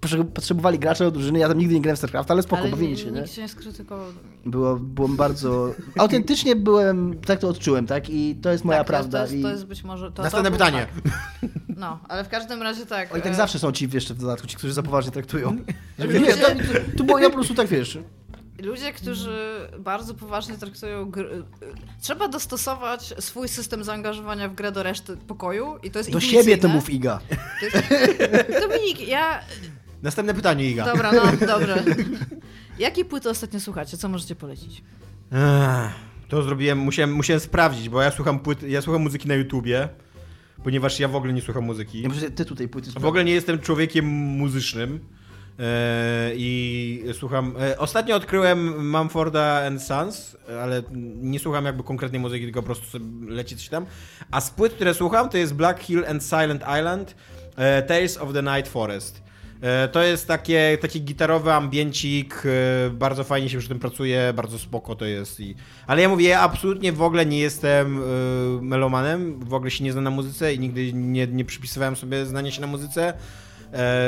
Speaker 4: potrze- potrzebowali gracze od drużyny, ja tam nigdy nie grałem w StarCraft, ale spoko,
Speaker 2: ale
Speaker 4: bawili się, nie?
Speaker 2: nikt się nie skrytykował.
Speaker 4: Było, byłem bardzo... Autentycznie byłem, tak to odczułem, tak? I to jest moja
Speaker 2: tak,
Speaker 4: prawda.
Speaker 2: To jest,
Speaker 4: i...
Speaker 2: to jest być może... To,
Speaker 3: Następne
Speaker 2: to
Speaker 3: pytanie.
Speaker 2: fakt. No, ale w każdym razie tak.
Speaker 4: Oni tak
Speaker 2: e,
Speaker 4: zawsze są ci jeszcze w dodatku, ci, którzy za poważnie traktują. Nie, to, to było ja po prostu tak wiesz.
Speaker 2: Ludzie, którzy bardzo poważnie traktują gry... Trzeba dostosować swój system zaangażowania w grę do reszty pokoju i to jest
Speaker 4: Do
Speaker 2: intuicyjne.
Speaker 4: siebie to mów Iga.
Speaker 2: To jest... Dominik, ja...
Speaker 3: Następne pytanie, Iga.
Speaker 2: Dobra, no, dobrze. Jakie płyty ostatnio słuchacie? Co możecie polecić?
Speaker 3: Ech, To zrobiłem, musiałem, musiałem sprawdzić, bo ja słucham płyt, ja słucham muzyki na YouTubie, ponieważ ja w ogóle nie słucham muzyki.
Speaker 4: Muszę ty tutaj płyty
Speaker 3: W ogóle nie jestem człowiekiem muzycznym. e, I słucham. e, Ostatnio odkryłem Mumforda and Sons, ale nie słucham jakby konkretnej muzyki, tylko po prostu sobie leci coś tam. A z płyt, które słucham, to jest Black Hill and Silent Island, e, Tales of the Night Forest. E, To jest takie, taki gitarowy ambiencik, e, bardzo fajnie się przy tym pracuje, bardzo spoko to jest. I... Ale ja mówię, ja absolutnie w ogóle nie jestem e, melomanem, w ogóle się nie znam na muzyce i nigdy nie, nie przypisywałem sobie znania się na muzyce.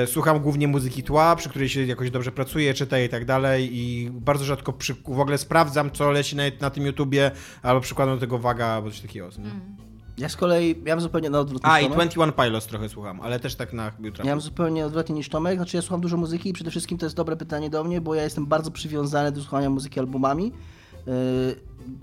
Speaker 3: Słucham głównie muzyki tła, przy której się jakoś dobrze pracuje, czytaj i tak dalej i bardzo rzadko przy, w ogóle sprawdzam, co leci na, na tym YouTubie, albo przykładam do tego waga, albo coś takiego. nie?
Speaker 4: Ja z kolei miałem zupełnie na odwrót
Speaker 3: A, i
Speaker 4: Tomek.
Speaker 3: 21 Pilots trochę słucham, ale też tak na jutro.
Speaker 4: Miałem zupełnie odwrotnie niż Tomek, znaczy ja słucham dużo muzyki i przede wszystkim to jest dobre pytanie do mnie, bo ja jestem bardzo przywiązany do słuchania muzyki albumami. Yy,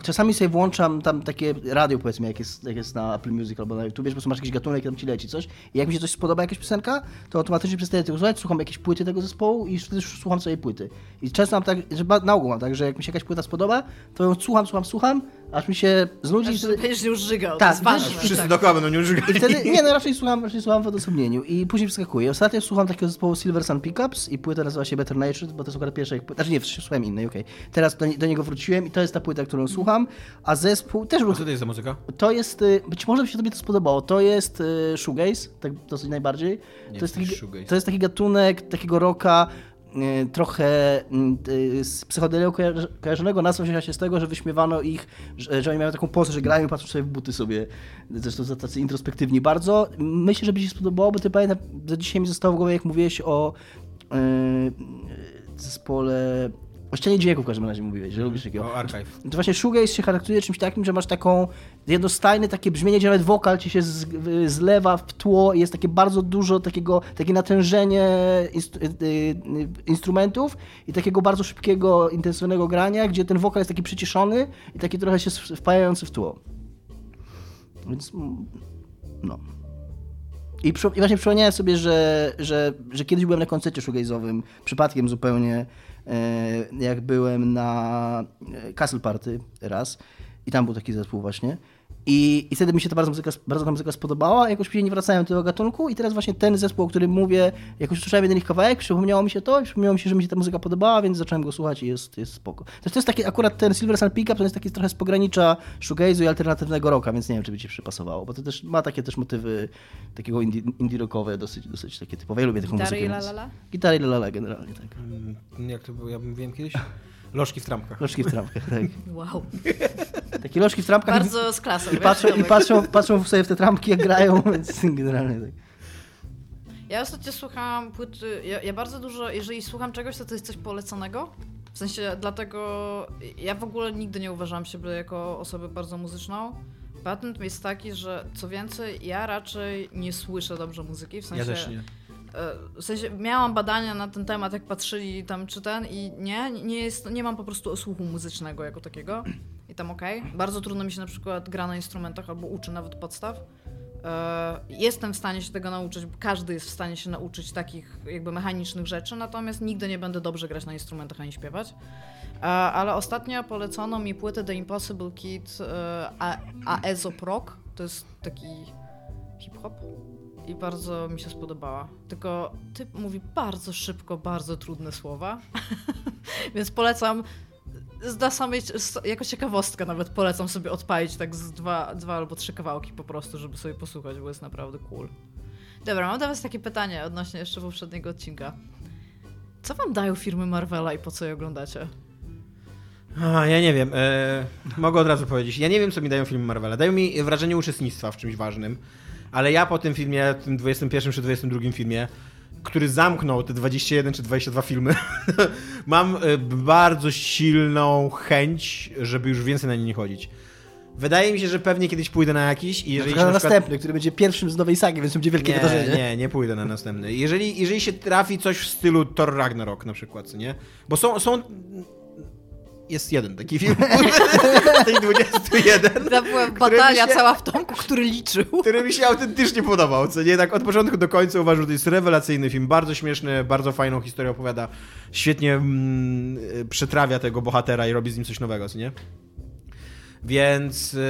Speaker 4: Czasami sobie włączam tam takie radio, powiedzmy, jak jest, jak jest na Apple Music albo na YouTube, po prostu masz jakiś gatunek tam ci leci coś. I jak mi się coś spodoba, jakaś piosenka, to automatycznie przestaję tego słuchać, słucham jakieś płyty tego zespołu i wtedy już słucham sobie płyty. I często mam tak, że na ogół mam tak, że jak mi się jakaś płyta spodoba, to ją słucham, słucham, słucham, aż mi się znudzi
Speaker 2: Aż
Speaker 4: wtedy...
Speaker 2: będziesz już żygał,
Speaker 4: Tak,
Speaker 2: to jest ważne.
Speaker 3: Wszyscy
Speaker 2: tak.
Speaker 3: dookoła będą nie
Speaker 4: I
Speaker 3: użygali.
Speaker 4: wtedy, nie no, raczej słucham, raczej słucham w odosobnieniu i później przeskakuję. Ostatnio słucham takiego zespołu Silver Sun Pickups i płyta nazywa się Better Natured, bo to jest akurat pierwsza ich płyta. Znaczy nie, słuchałem innej, okej. Teraz do, do niego wróciłem i to jest ta płyta, którą słucham, a zespół też był...
Speaker 3: A co to jest za muzyka?
Speaker 4: To jest, y, być może by się tobie to spodobało, to jest y, shoegaze, tak dosyć najbardziej.
Speaker 3: Nie,
Speaker 4: to, jest taki,
Speaker 3: shoegaze.
Speaker 4: to jest taki gatunek takiego rocka, trochę mm, e, z psychodelią kojarzonego wzięła się z tego, że wyśmiewano ich, że, oni mają taką pozę, że grają i patrzą sobie w buty sobie. Zresztą za tacy introspektywni bardzo. Myślę, że by się spodobało, bo ty pamiętam, że dzisiaj mi zostało w głowie, jak mówiłeś o e, zespole... O ścianie dźwięku w każdym razie mówiłeś, że lubisz takiego.
Speaker 3: O, archive.
Speaker 4: To właśnie shoegaze się charakteryzuje czymś takim, że masz taką jednostajne takie brzmienie, gdzie nawet wokal ci się z, zlewa w tło i jest takie bardzo dużo takiego, takie natężenie instru, y, y, instrumentów i takiego bardzo szybkiego, intensywnego grania, gdzie ten wokal jest taki przyciszony i taki trochę się wpajający w tło. Więc mm, no. I, przy, I właśnie przypomniałem sobie, że, że, że kiedyś byłem na koncercie shoegaze'owym, przypadkiem zupełnie, jak byłem na e, Castle Party raz i tam był taki zespół właśnie. I, I wtedy mi się ta bardzo, muzyka, bardzo ta muzyka spodobała, jakoś później nie wracałem do tego gatunku i teraz właśnie ten zespół, o którym mówię, jakoś usłyszałem jeden ich kawałek, przypomniało mi się to i przypomniało mi się, że mi się ta muzyka podobała, więc zacząłem go słuchać i jest, jest spoko. To, to jest taki, akurat ten Silver Sun Pickup to jest taki trochę z pogranicza shoegaze'u i alternatywnego rocka, więc nie wiem, czy by ci przypasowało, bo to też ma takie też motywy takiego indie, indie rockowe, dosyć, dosyć takie typowe. Ja lubię taką
Speaker 2: Gitary
Speaker 4: muzykę.
Speaker 2: i
Speaker 4: więc-
Speaker 2: la la la?
Speaker 4: Gitary i la la la generalnie, tak.
Speaker 3: Mm, Jak to było? Ja mówiłem kiedyś? Lożki w trampkach.
Speaker 4: Lożki w trampkach, tak.
Speaker 2: Wow.
Speaker 4: Takie lożki w trampkach i-
Speaker 2: Bardzo z klasą.
Speaker 4: i, patrzą, i patrzą, patrzą sobie w te trampki, jak grają, więc generalnie tak.
Speaker 2: Ja ostatnio słuchałam płyty. Ja, ja bardzo dużo, jeżeli słucham czegoś, to to jest coś poleconego. W sensie dlatego ja w ogóle nigdy nie uważam siebie jako osobę bardzo muzyczną. Patent jest taki, że co więcej, ja raczej nie słyszę dobrze muzyki. W sensie,
Speaker 3: Ja też nie.
Speaker 2: E, W sensie miałam badania na ten temat, jak patrzyli tam czy ten i nie, nie, jest, nie mam po prostu słuchu muzycznego jako takiego. I tam okej. Bardzo trudno mi się na przykład gra na instrumentach albo uczy nawet podstaw. E, Jestem w stanie się tego nauczyć, każdy jest w stanie się nauczyć takich jakby mechanicznych rzeczy, natomiast nigdy nie będę dobrze grać na instrumentach ani śpiewać. E, Ale ostatnio polecono mi płytę The Impossible Kid Aesop Rock. To jest taki hip-hop i bardzo mi się spodobała. Tylko typ mówi bardzo szybko, bardzo trudne słowa, więc polecam dla samej, jako ciekawostkę nawet polecam sobie odpalić tak z dwa, dwa albo trzy kawałki po prostu, żeby sobie posłuchać, bo jest naprawdę cool. Dobra, mam do was takie pytanie odnośnie jeszcze poprzedniego odcinka. Co wam dają firmy Marvela i po co je oglądacie?
Speaker 3: A, ja nie wiem. E, mogę od razu powiedzieć. Ja nie wiem, co mi dają filmy Marvela. Dają mi wrażenie uczestnictwa w czymś ważnym, ale ja po tym filmie, tym 21 czy 22 filmie, który zamknął te 21 czy 22 filmy, mam e, bardzo silną chęć, żeby już więcej na nie nie chodzić. Wydaje mi się, że pewnie kiedyś pójdę na jakiś i jeżeli
Speaker 4: na
Speaker 3: na przykład...
Speaker 4: następny, który będzie pierwszym z nowej sagi, więc będzie wielkie
Speaker 3: Nie,
Speaker 4: wydarzenie.
Speaker 3: nie, nie pójdę na następny. Jeżeli, jeżeli się trafi coś w stylu Thor Ragnarok na przykład, co nie? Bo są, są jest jeden taki film, tej 21,
Speaker 2: To była batalia
Speaker 3: się-
Speaker 2: cała w Tomku, który liczył.
Speaker 3: który mi się autentycznie podobał, co nie? Tak od początku do końca uważam, że to jest rewelacyjny film, bardzo śmieszny, bardzo fajną historię opowiada, świetnie mm, y, przetrawia tego bohatera i robi z nim coś nowego, co nie? Więc, yy,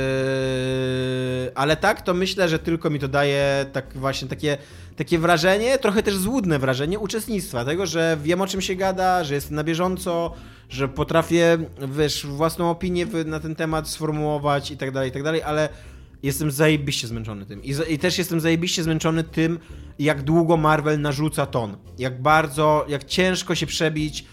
Speaker 3: ale tak, to myślę, że tylko mi to daje tak właśnie takie, takie wrażenie, trochę też złudne wrażenie uczestnictwa, tego, że wiem o czym się gada, że jestem na bieżąco, że potrafię, wiesz, własną opinię na ten temat sformułować i tak dalej, i tak dalej, ale jestem zajebiście zmęczony tym. I, I też jestem zajebiście zmęczony tym, jak długo Marvel narzuca ton. Jak bardzo, jak ciężko się przebić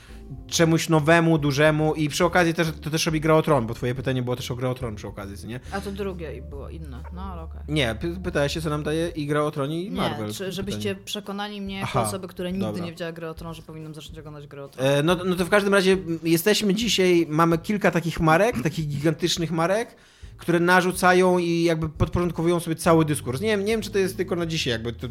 Speaker 3: czemuś nowemu, dużemu i przy okazji też, to też robi Gra o Tron, bo twoje pytanie było też o Gra o Tron przy okazji, co nie?
Speaker 2: A to drugie i było inne. No ale okej.
Speaker 3: Nie, py- pytałeś się, co nam daje i Gra o Tronie i Marvel.
Speaker 2: Nie, czy, żebyście przekonali mnie jako
Speaker 3: Aha,
Speaker 2: osoby, które nigdy
Speaker 3: dobra.
Speaker 2: nie widziały gry o Tron, że powinnam zacząć oglądać grę o Tron.
Speaker 3: E, No, no to w każdym razie jesteśmy dzisiaj, mamy kilka takich marek, takich gigantycznych marek, które narzucają i jakby podporządkowują sobie cały dyskurs. Nie wiem, nie wiem czy to jest tylko na dzisiaj, jakby to,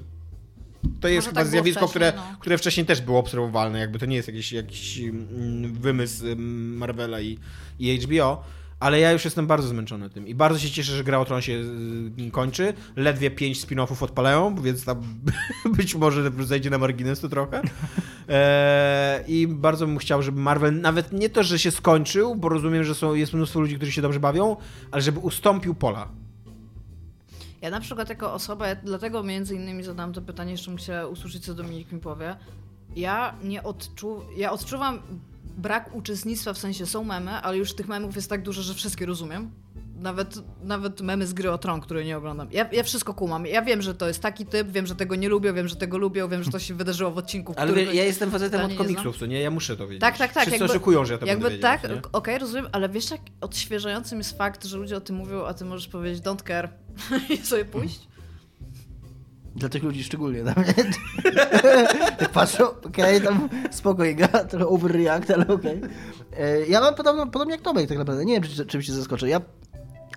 Speaker 3: to jest
Speaker 2: Może
Speaker 3: chyba
Speaker 2: tak
Speaker 3: zjawisko, które,
Speaker 2: no.
Speaker 3: które wcześniej też było obserwowalne, jakby to nie jest jakiś, jakiś mm, wymysł mm, Marvela i, i HBO. Ale ja już jestem bardzo zmęczony tym i bardzo się cieszę, że Gra o Tron się y, kończy. Ledwie pięć spin-offów odpalają, więc tam być może zejdzie na margines to trochę. Eee, I bardzo bym chciał, żeby Marvel nawet nie to, że się skończył, bo rozumiem, że są, jest mnóstwo ludzi, którzy się dobrze bawią, ale żeby ustąpił pola.
Speaker 2: Ja na przykład jako osoba, ja dlatego między innymi zadałam to pytanie, jeszcze chciała usłyszeć, co Dominik mi powie. Ja nie odczu... ja odczuwam brak uczestnictwa, w sensie są memy, ale już tych memów jest tak dużo, że wszystkie rozumiem. Nawet, nawet memy z gry o Tron, które nie oglądam. Ja, ja wszystko kumam. Ja wiem, że to jest taki typ, wiem, że tego nie lubią, wiem, że tego lubią, wiem, że to się wydarzyło w odcinku,
Speaker 3: Ale
Speaker 2: którym...
Speaker 3: wie- ja jestem facetem od
Speaker 2: nie
Speaker 3: komiksów, co nie? Ja muszę to wiedzieć.
Speaker 2: Tak, tak, tak.
Speaker 3: Wszyscy
Speaker 2: jakby-
Speaker 3: oszukują, że ja to
Speaker 2: jakby
Speaker 3: będę
Speaker 2: tak,
Speaker 3: nie?
Speaker 2: okej, rozumiem, ale wiesz jak odświeżającym jest fakt, że ludzie o tym mówią, a ty możesz powiedzieć don't care i sobie pójść?
Speaker 4: Dla tych ludzi szczególnie. Dla mnie. tak patrzą, okej, tam spokojnie, gra, trochę overreact, ale okej. E, Ja mam podobno, podobnie jak Tomek tak naprawdę. Nie wiem, czy, czym się zaskoczę. Ja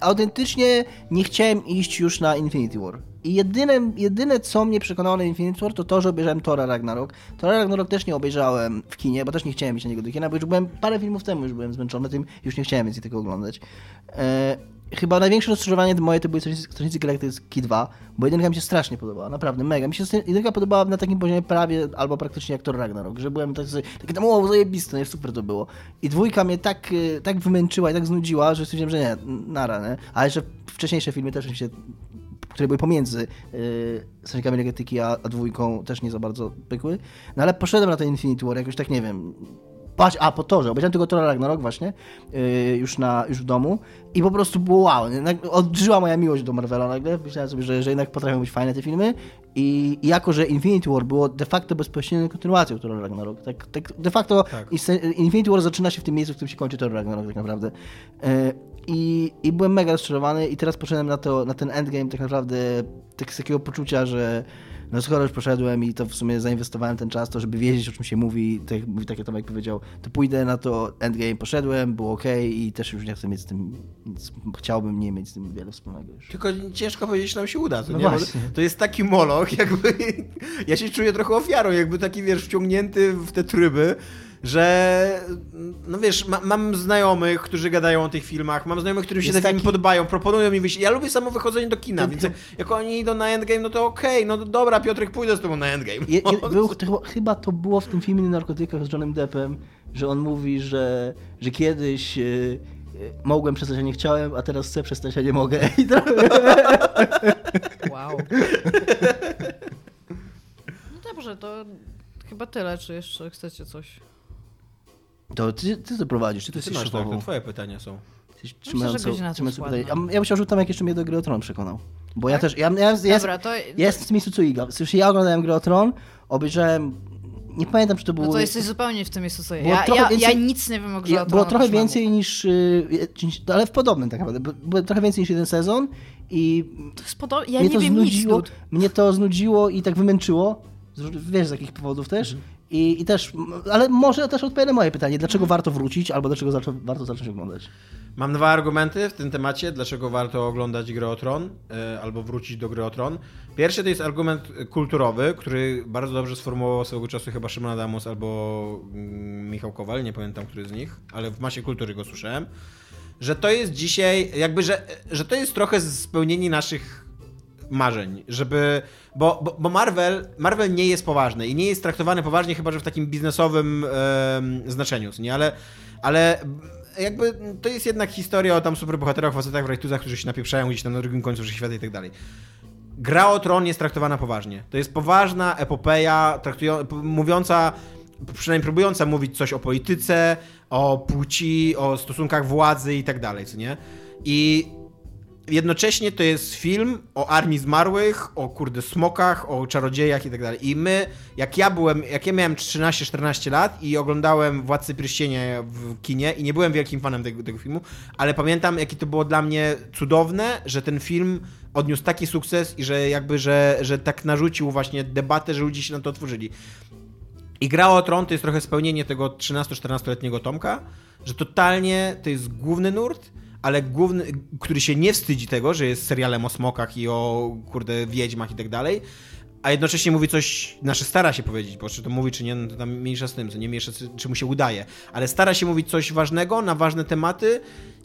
Speaker 4: autentycznie nie chciałem iść już na Infinity War. I jedyne, jedyne, co mnie przekonało na Infinity War, to to, że obejrzałem Tora Ragnarok. Tora Ragnarok też nie obejrzałem w kinie, bo też nie chciałem iść na niego do kina, bo już byłem parę filmów temu, już byłem zmęczony tym, już nie chciałem więcej tego oglądać. E, chyba największe rozczarowanie moje to były Strażnicy Galaktyki 2, bo jedynka mi się strasznie podobała, naprawdę, mega. Mi się jedynka podobała na takim poziomie prawie albo praktycznie jak Thor Ragnarok, że byłem tak, sobie- taki tam, o, zajebiste, nie, super to było. I dwójka mnie tak, e, tak wymęczyła i tak znudziła, że stwierdziłem, że nie, nara, nie? A jeszcze wcześniejsze filmy też mi się które były pomiędzy yy, Strażnikami a, a dwójką też nie za bardzo pykły. No ale poszedłem na ten Infinity War, jakoś tak nie wiem. Patrz, a po torze, obejrzałem tylko Tora Ragnarok właśnie, yy, już, na, już w domu i po prostu było wow, odżyła moja miłość do Marvela nagle, myślałem sobie, że, że jednak potrafią być fajne te filmy i, i jako, że Infinity War było de facto bezpośrednią kontynuacją Tora Ragnarok, tak, tak de facto
Speaker 3: Tak.
Speaker 4: Infinity War zaczyna się w tym miejscu, w którym się kończy Thor Ragnarok tak naprawdę. E, I, I byłem mega rozczarowany i teraz poszedłem na, to, na ten endgame tak naprawdę tak z takiego poczucia, że no skoro już poszedłem i to w sumie zainwestowałem ten czas, to żeby wiedzieć o czym się mówi, tak, mówi- tak jak Tomek powiedział, to pójdę na to endgame, poszedłem, było ok i też już nie chcę mieć z tym, chciałbym nie mieć z tym wiele wspólnego już.
Speaker 3: Tylko ciężko powiedzieć, czy nam się uda, co
Speaker 4: No.
Speaker 3: To jest taki moloch, jakby... Ja się czuję trochę ofiarą, jakby taki, wiesz, wciągnięty w te tryby, że... No wiesz, ma, mam znajomych, którzy gadają o tych filmach, mam znajomych, którym się te filmy
Speaker 4: taki-
Speaker 3: podobają, proponują mi wyjść. Ja lubię samo wychodzenie do kina,
Speaker 4: Ten-
Speaker 3: więc
Speaker 4: ten-
Speaker 3: jak oni idą na Endgame, no to okej, no dobra, Piotrek, pójdę z tobą na Endgame.
Speaker 4: Je, je, był, to, chyba- to było w tym filmie narkotykach z Johnem Deppem, że on mówi, że, że kiedyś e, mogłem przestać, a nie chciałem, a teraz chcę przestać, a nie mogę. I to,
Speaker 2: Wow. No dobrze, to chyba tyle, czy jeszcze chcecie coś?
Speaker 4: To ty, ty to prowadzisz, ty to
Speaker 3: Ty
Speaker 4: jesteś
Speaker 3: masz tak, to twoje pytania są.
Speaker 2: Jest
Speaker 4: pytanie. Ja, ja myślałem, że tam jak jeszcze mnie do gry o Tron przekonał. Bo ja też, ja, ja, ja,
Speaker 2: Dobra, to...
Speaker 4: ja jestem w tym miejscu co Iga. W sensie ja oglądałem grę o Tron, obejrzałem, nie pamiętam czy to było...
Speaker 2: No to jesteś zupełnie w tym miejscu co ja. Ja,
Speaker 4: więcej-
Speaker 2: ja nic nie wiem o grze
Speaker 4: Ja,
Speaker 2: o
Speaker 4: było trochę więcej niż, y, niż- ale w podobnym tak naprawdę. Było trochę więcej niż jeden sezon i
Speaker 2: To jest podob... Ja
Speaker 4: mnie
Speaker 2: nie
Speaker 4: to
Speaker 2: wiem nic,
Speaker 4: znudziło,
Speaker 2: dude.
Speaker 4: mnie to znudziło i tak wymęczyło. Z- Wiesz z jakich powodów też.
Speaker 2: Mhm.
Speaker 4: I, I też, ale może też odpowiem na moje pytanie, dlaczego warto wrócić, albo dlaczego zaczą, warto zacząć oglądać.
Speaker 3: Mam dwa argumenty w tym temacie, dlaczego warto oglądać Grę o Tron, e, albo wrócić do Gry o Tron. Pierwszy to jest argument kulturowy, który bardzo dobrze sformułował swego czasu chyba Szymon Adamus albo mm, Michał Kowal, nie pamiętam który z nich, ale w masie kultury go słyszałem, że to jest dzisiaj, jakby, że, że to jest trochę spełnienie naszych marzeń, żeby. Bo, bo, bo Marvel, Marvel nie jest poważny i nie jest traktowany poważnie, chyba że w takim biznesowym em, znaczeniu, nie? Ale, ale jakby to jest jednak historia o tam superbohaterach, facetach w rajtuzach, którzy się napieprzają gdzieś tam na drugim końcu wszechświata i tak dalej. Gra o Tron jest traktowana poważnie. To jest poważna epopeja, mówiąca, przynajmniej próbująca mówić coś o polityce, o płci, o stosunkach władzy i tak dalej, co nie? I jednocześnie to jest film o armii zmarłych, o kurde smokach, o czarodziejach i tak dalej. I my, jak ja byłem, jak ja miałem 13-14 lat i oglądałem Władcy Pierścienia w kinie i nie byłem wielkim fanem tego, tego filmu, ale pamiętam, jakie to było dla mnie cudowne, że ten film odniósł taki sukces i że jakby, że, że tak narzucił właśnie debatę, że ludzie się na to otworzyli. I Gra o Tron to jest trochę spełnienie tego 13-14-letniego Tomka, że totalnie to jest główny nurt, ale główny, który się nie wstydzi tego, że jest serialem o smokach i o kurde wiedźmach i tak dalej, a jednocześnie mówi coś, znaczy stara się powiedzieć, bo czy to mówi, czy nie, no to tam mniejsza z tym, co nie mniejsza, czy- mu się udaje, ale stara się mówić coś ważnego na ważne tematy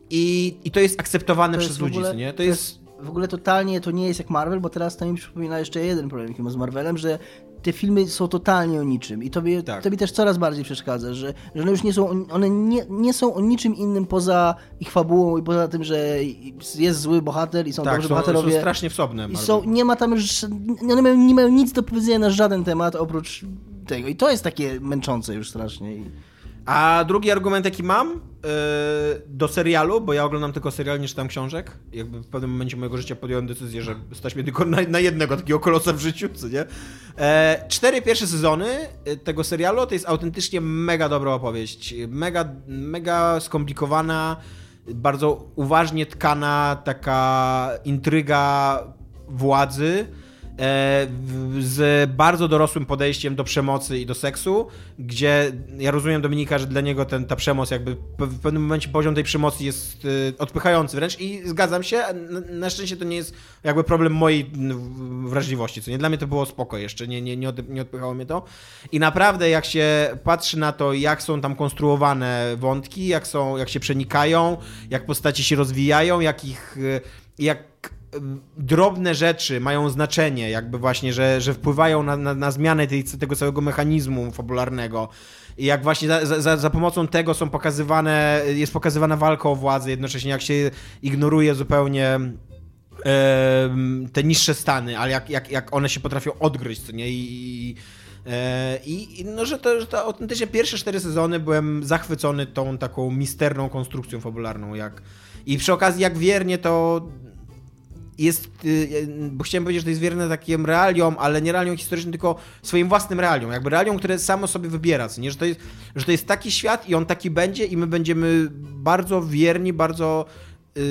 Speaker 3: i, i to jest akceptowane
Speaker 4: To
Speaker 3: przez
Speaker 4: jest
Speaker 3: ludzi,
Speaker 4: ogóle-
Speaker 3: nie? To
Speaker 4: to
Speaker 3: jest...
Speaker 4: W ogóle totalnie to nie jest jak Marvel, bo teraz to mi przypomina jeszcze jeden problem jaki mam z Marvelem, że te filmy są totalnie o niczym i to mi,
Speaker 3: Tak.
Speaker 4: to mi też coraz bardziej przeszkadza, że, że one już nie są, one nie, nie są o niczym innym poza ich fabułą i poza tym, że jest zły bohater i są
Speaker 3: Tak,
Speaker 4: dobrzy
Speaker 3: są,
Speaker 4: bohaterowie.
Speaker 3: są strasznie wsobne.
Speaker 4: I są, nie ma tam już, one mają, nie mają nic do powiedzenia na żaden temat oprócz tego. I to jest takie męczące już strasznie.
Speaker 3: A drugi argument, jaki mam do serialu, bo ja oglądam tylko serial, nie czytam książek. Jakby w pewnym momencie mojego życia podjąłem decyzję, że stać mnie tylko na, na jednego takiego kolosa w życiu, co nie? E, cztery pierwsze sezony e, tego serialu to jest autentycznie mega dobra opowieść. Mega, mega skomplikowana, bardzo uważnie tkana taka intryga władzy z bardzo dorosłym podejściem do przemocy i do seksu, gdzie ja rozumiem Dominika, że dla niego ten, ta przemoc jakby w pewnym momencie poziom tej przemocy jest e, odpychający wręcz i zgadzam się, na szczęście to nie jest jakby problem mojej wrażliwości, co nie, dla mnie to było spoko jeszcze, nie, nie, nie odpychało mnie to. I naprawdę jak się patrzy na to, jak są tam konstruowane wątki, jak są, jak się przenikają, jak postaci się rozwijają, jak ich, e, jak drobne rzeczy mają znaczenie, jakby właśnie, że, że wpływają na, na, na zmianę tej, tego całego mechanizmu fabularnego. I jak właśnie za, za, za, pomocą tego są pokazywane, jest pokazywana walka o władzę, jednocześnie jak się ignoruje zupełnie te niższe stany, ale jak, jak, jak one się potrafią odgryźć, co nie? I, e, i, i no, że to, że to autentycznie pierwsze cztery sezony byłem zachwycony tą taką misterną konstrukcją fabularną, jak i przy okazji jak wiernie to jest, y, bo chciałem powiedzieć, że to jest wierne takim realiom, ale nie realiom historycznym, tylko swoim własnym realiom, jakby realiom, które samo sobie wybiera, nie? Że, to jest, że to jest taki świat i on taki będzie i my będziemy bardzo wierni, bardzo yy,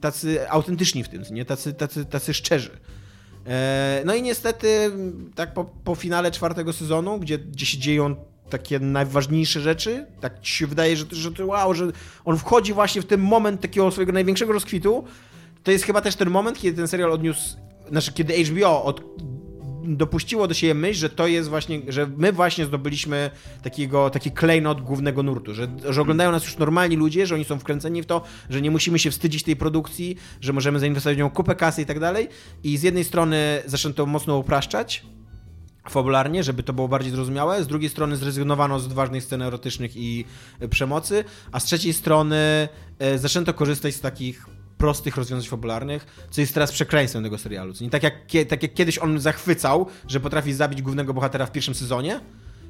Speaker 3: tacy autentyczni w tym, nie? Tacy, tacy, tacy szczerzy. E, no i niestety, tak po, po finale czwartego sezonu, gdzie, gdzie się dzieją takie najważniejsze rzeczy, tak ci się wydaje, że, że, wow, że on wchodzi właśnie w ten moment takiego swojego największego rozkwitu, to jest chyba też ten moment, kiedy ten serial odniósł, znaczy kiedy HBO od, dopuściło do siebie myśl, że to jest właśnie, że my właśnie zdobyliśmy takiego, taki klejnot głównego nurtu, że, że oglądają nas już normalni ludzie, że oni są wkręceni w to, że nie musimy się wstydzić tej produkcji, że możemy zainwestować w nią kupę kasy i tak dalej. I z jednej strony zaczęto mocno upraszczać, fabularnie, żeby to było bardziej zrozumiałe. Z drugiej strony zrezygnowano z ważnych scen erotycznych i przemocy, a z trzeciej strony e, zaczęto korzystać z takich prostych rozwiązań fabularnych, co jest teraz przekleństwem tego serialu. Nie tak jak, tak jak kiedyś on zachwycał, że potrafi zabić głównego bohatera w pierwszym sezonie,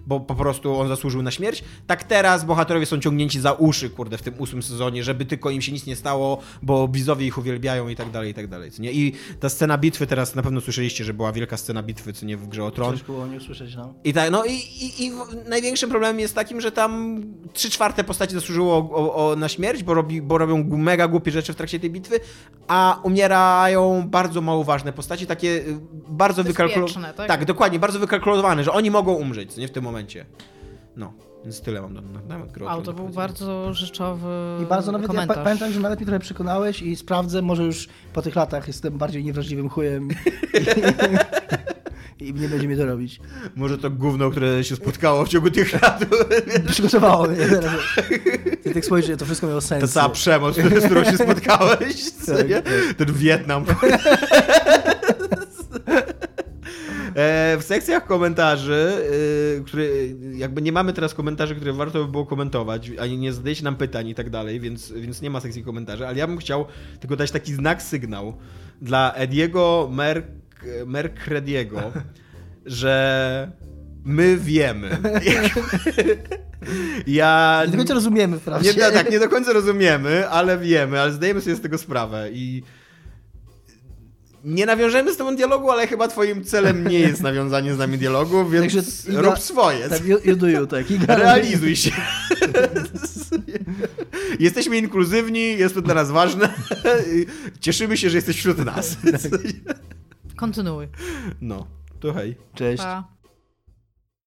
Speaker 3: bo po prostu on zasłużył na śmierć. Tak teraz bohaterowie są ciągnięci za uszy, kurde, w tym ósmym sezonie, żeby tylko im się nic nie stało, bo bizowie ich uwielbiają i tak dalej, i tak dalej, nie? I ta scena bitwy teraz, na pewno słyszeliście, że była wielka scena bitwy, co nie, w Grze o Tron.
Speaker 4: Coś było nie usłyszeć, no.
Speaker 3: I tak, no i, i, i największym problemem jest takim, że tam trzy czwarte postaci zasłużyło o, o, o, na śmierć, bo, robi, bo robią mega głupie rzeczy w trakcie tej bitwy, a umierają bardzo mało ważne postaci, takie y, bardzo wykalkulowane. Tak? tak, dokładnie, bardzo wykalkulowane, że oni mogą umrzeć, nie, w tym momencie momencie. No, więc tyle mam na, temat gry.
Speaker 2: Ale to był bardzo rzeczowy
Speaker 4: I bardzo nawet, komentarz. ja pamiętam, że nawet mnie trochę przekonałeś i sprawdzę, może już po tych latach jestem bardziej niewrażliwym chujem. I nie będzie mnie to robić.
Speaker 3: Może to gówno, które się spotkało w ciągu tych lat.
Speaker 4: Przygotowało mnie. Ty tak spojrzysz, to wszystko miało sens.
Speaker 3: Ta cała przemoc, z którą się spotkałeś. Tak, tak. Ten Wietnam. E, w sekcjach komentarzy, e, które jakby nie mamy teraz komentarzy, które warto by było komentować, ani nie zadajecie nam pytań i tak dalej, więc, więc nie ma sekcji komentarzy, ale ja bym chciał tylko dać taki znak, sygnał dla Ediego Merk, Mercrediego, że my wiemy.
Speaker 4: ja... Nie do końca rozumiemy, prawda?
Speaker 3: Nie, tak, nie do końca rozumiemy, ale wiemy, ale zdajemy sobie z tego sprawę i nie nawiążemy z tobą dialogu, ale chyba twoim celem nie jest nawiązanie z nami dialogu, więc Także Iga, rób swoje.
Speaker 4: Tak, you, do you, tak.
Speaker 3: Iga, Realizuj się. Jesteśmy inkluzywni, jest to dla nas ważne. Cieszymy się, że jesteś wśród nas.
Speaker 2: Kontynuuj.
Speaker 3: No, to hej.
Speaker 4: Cześć. Pa.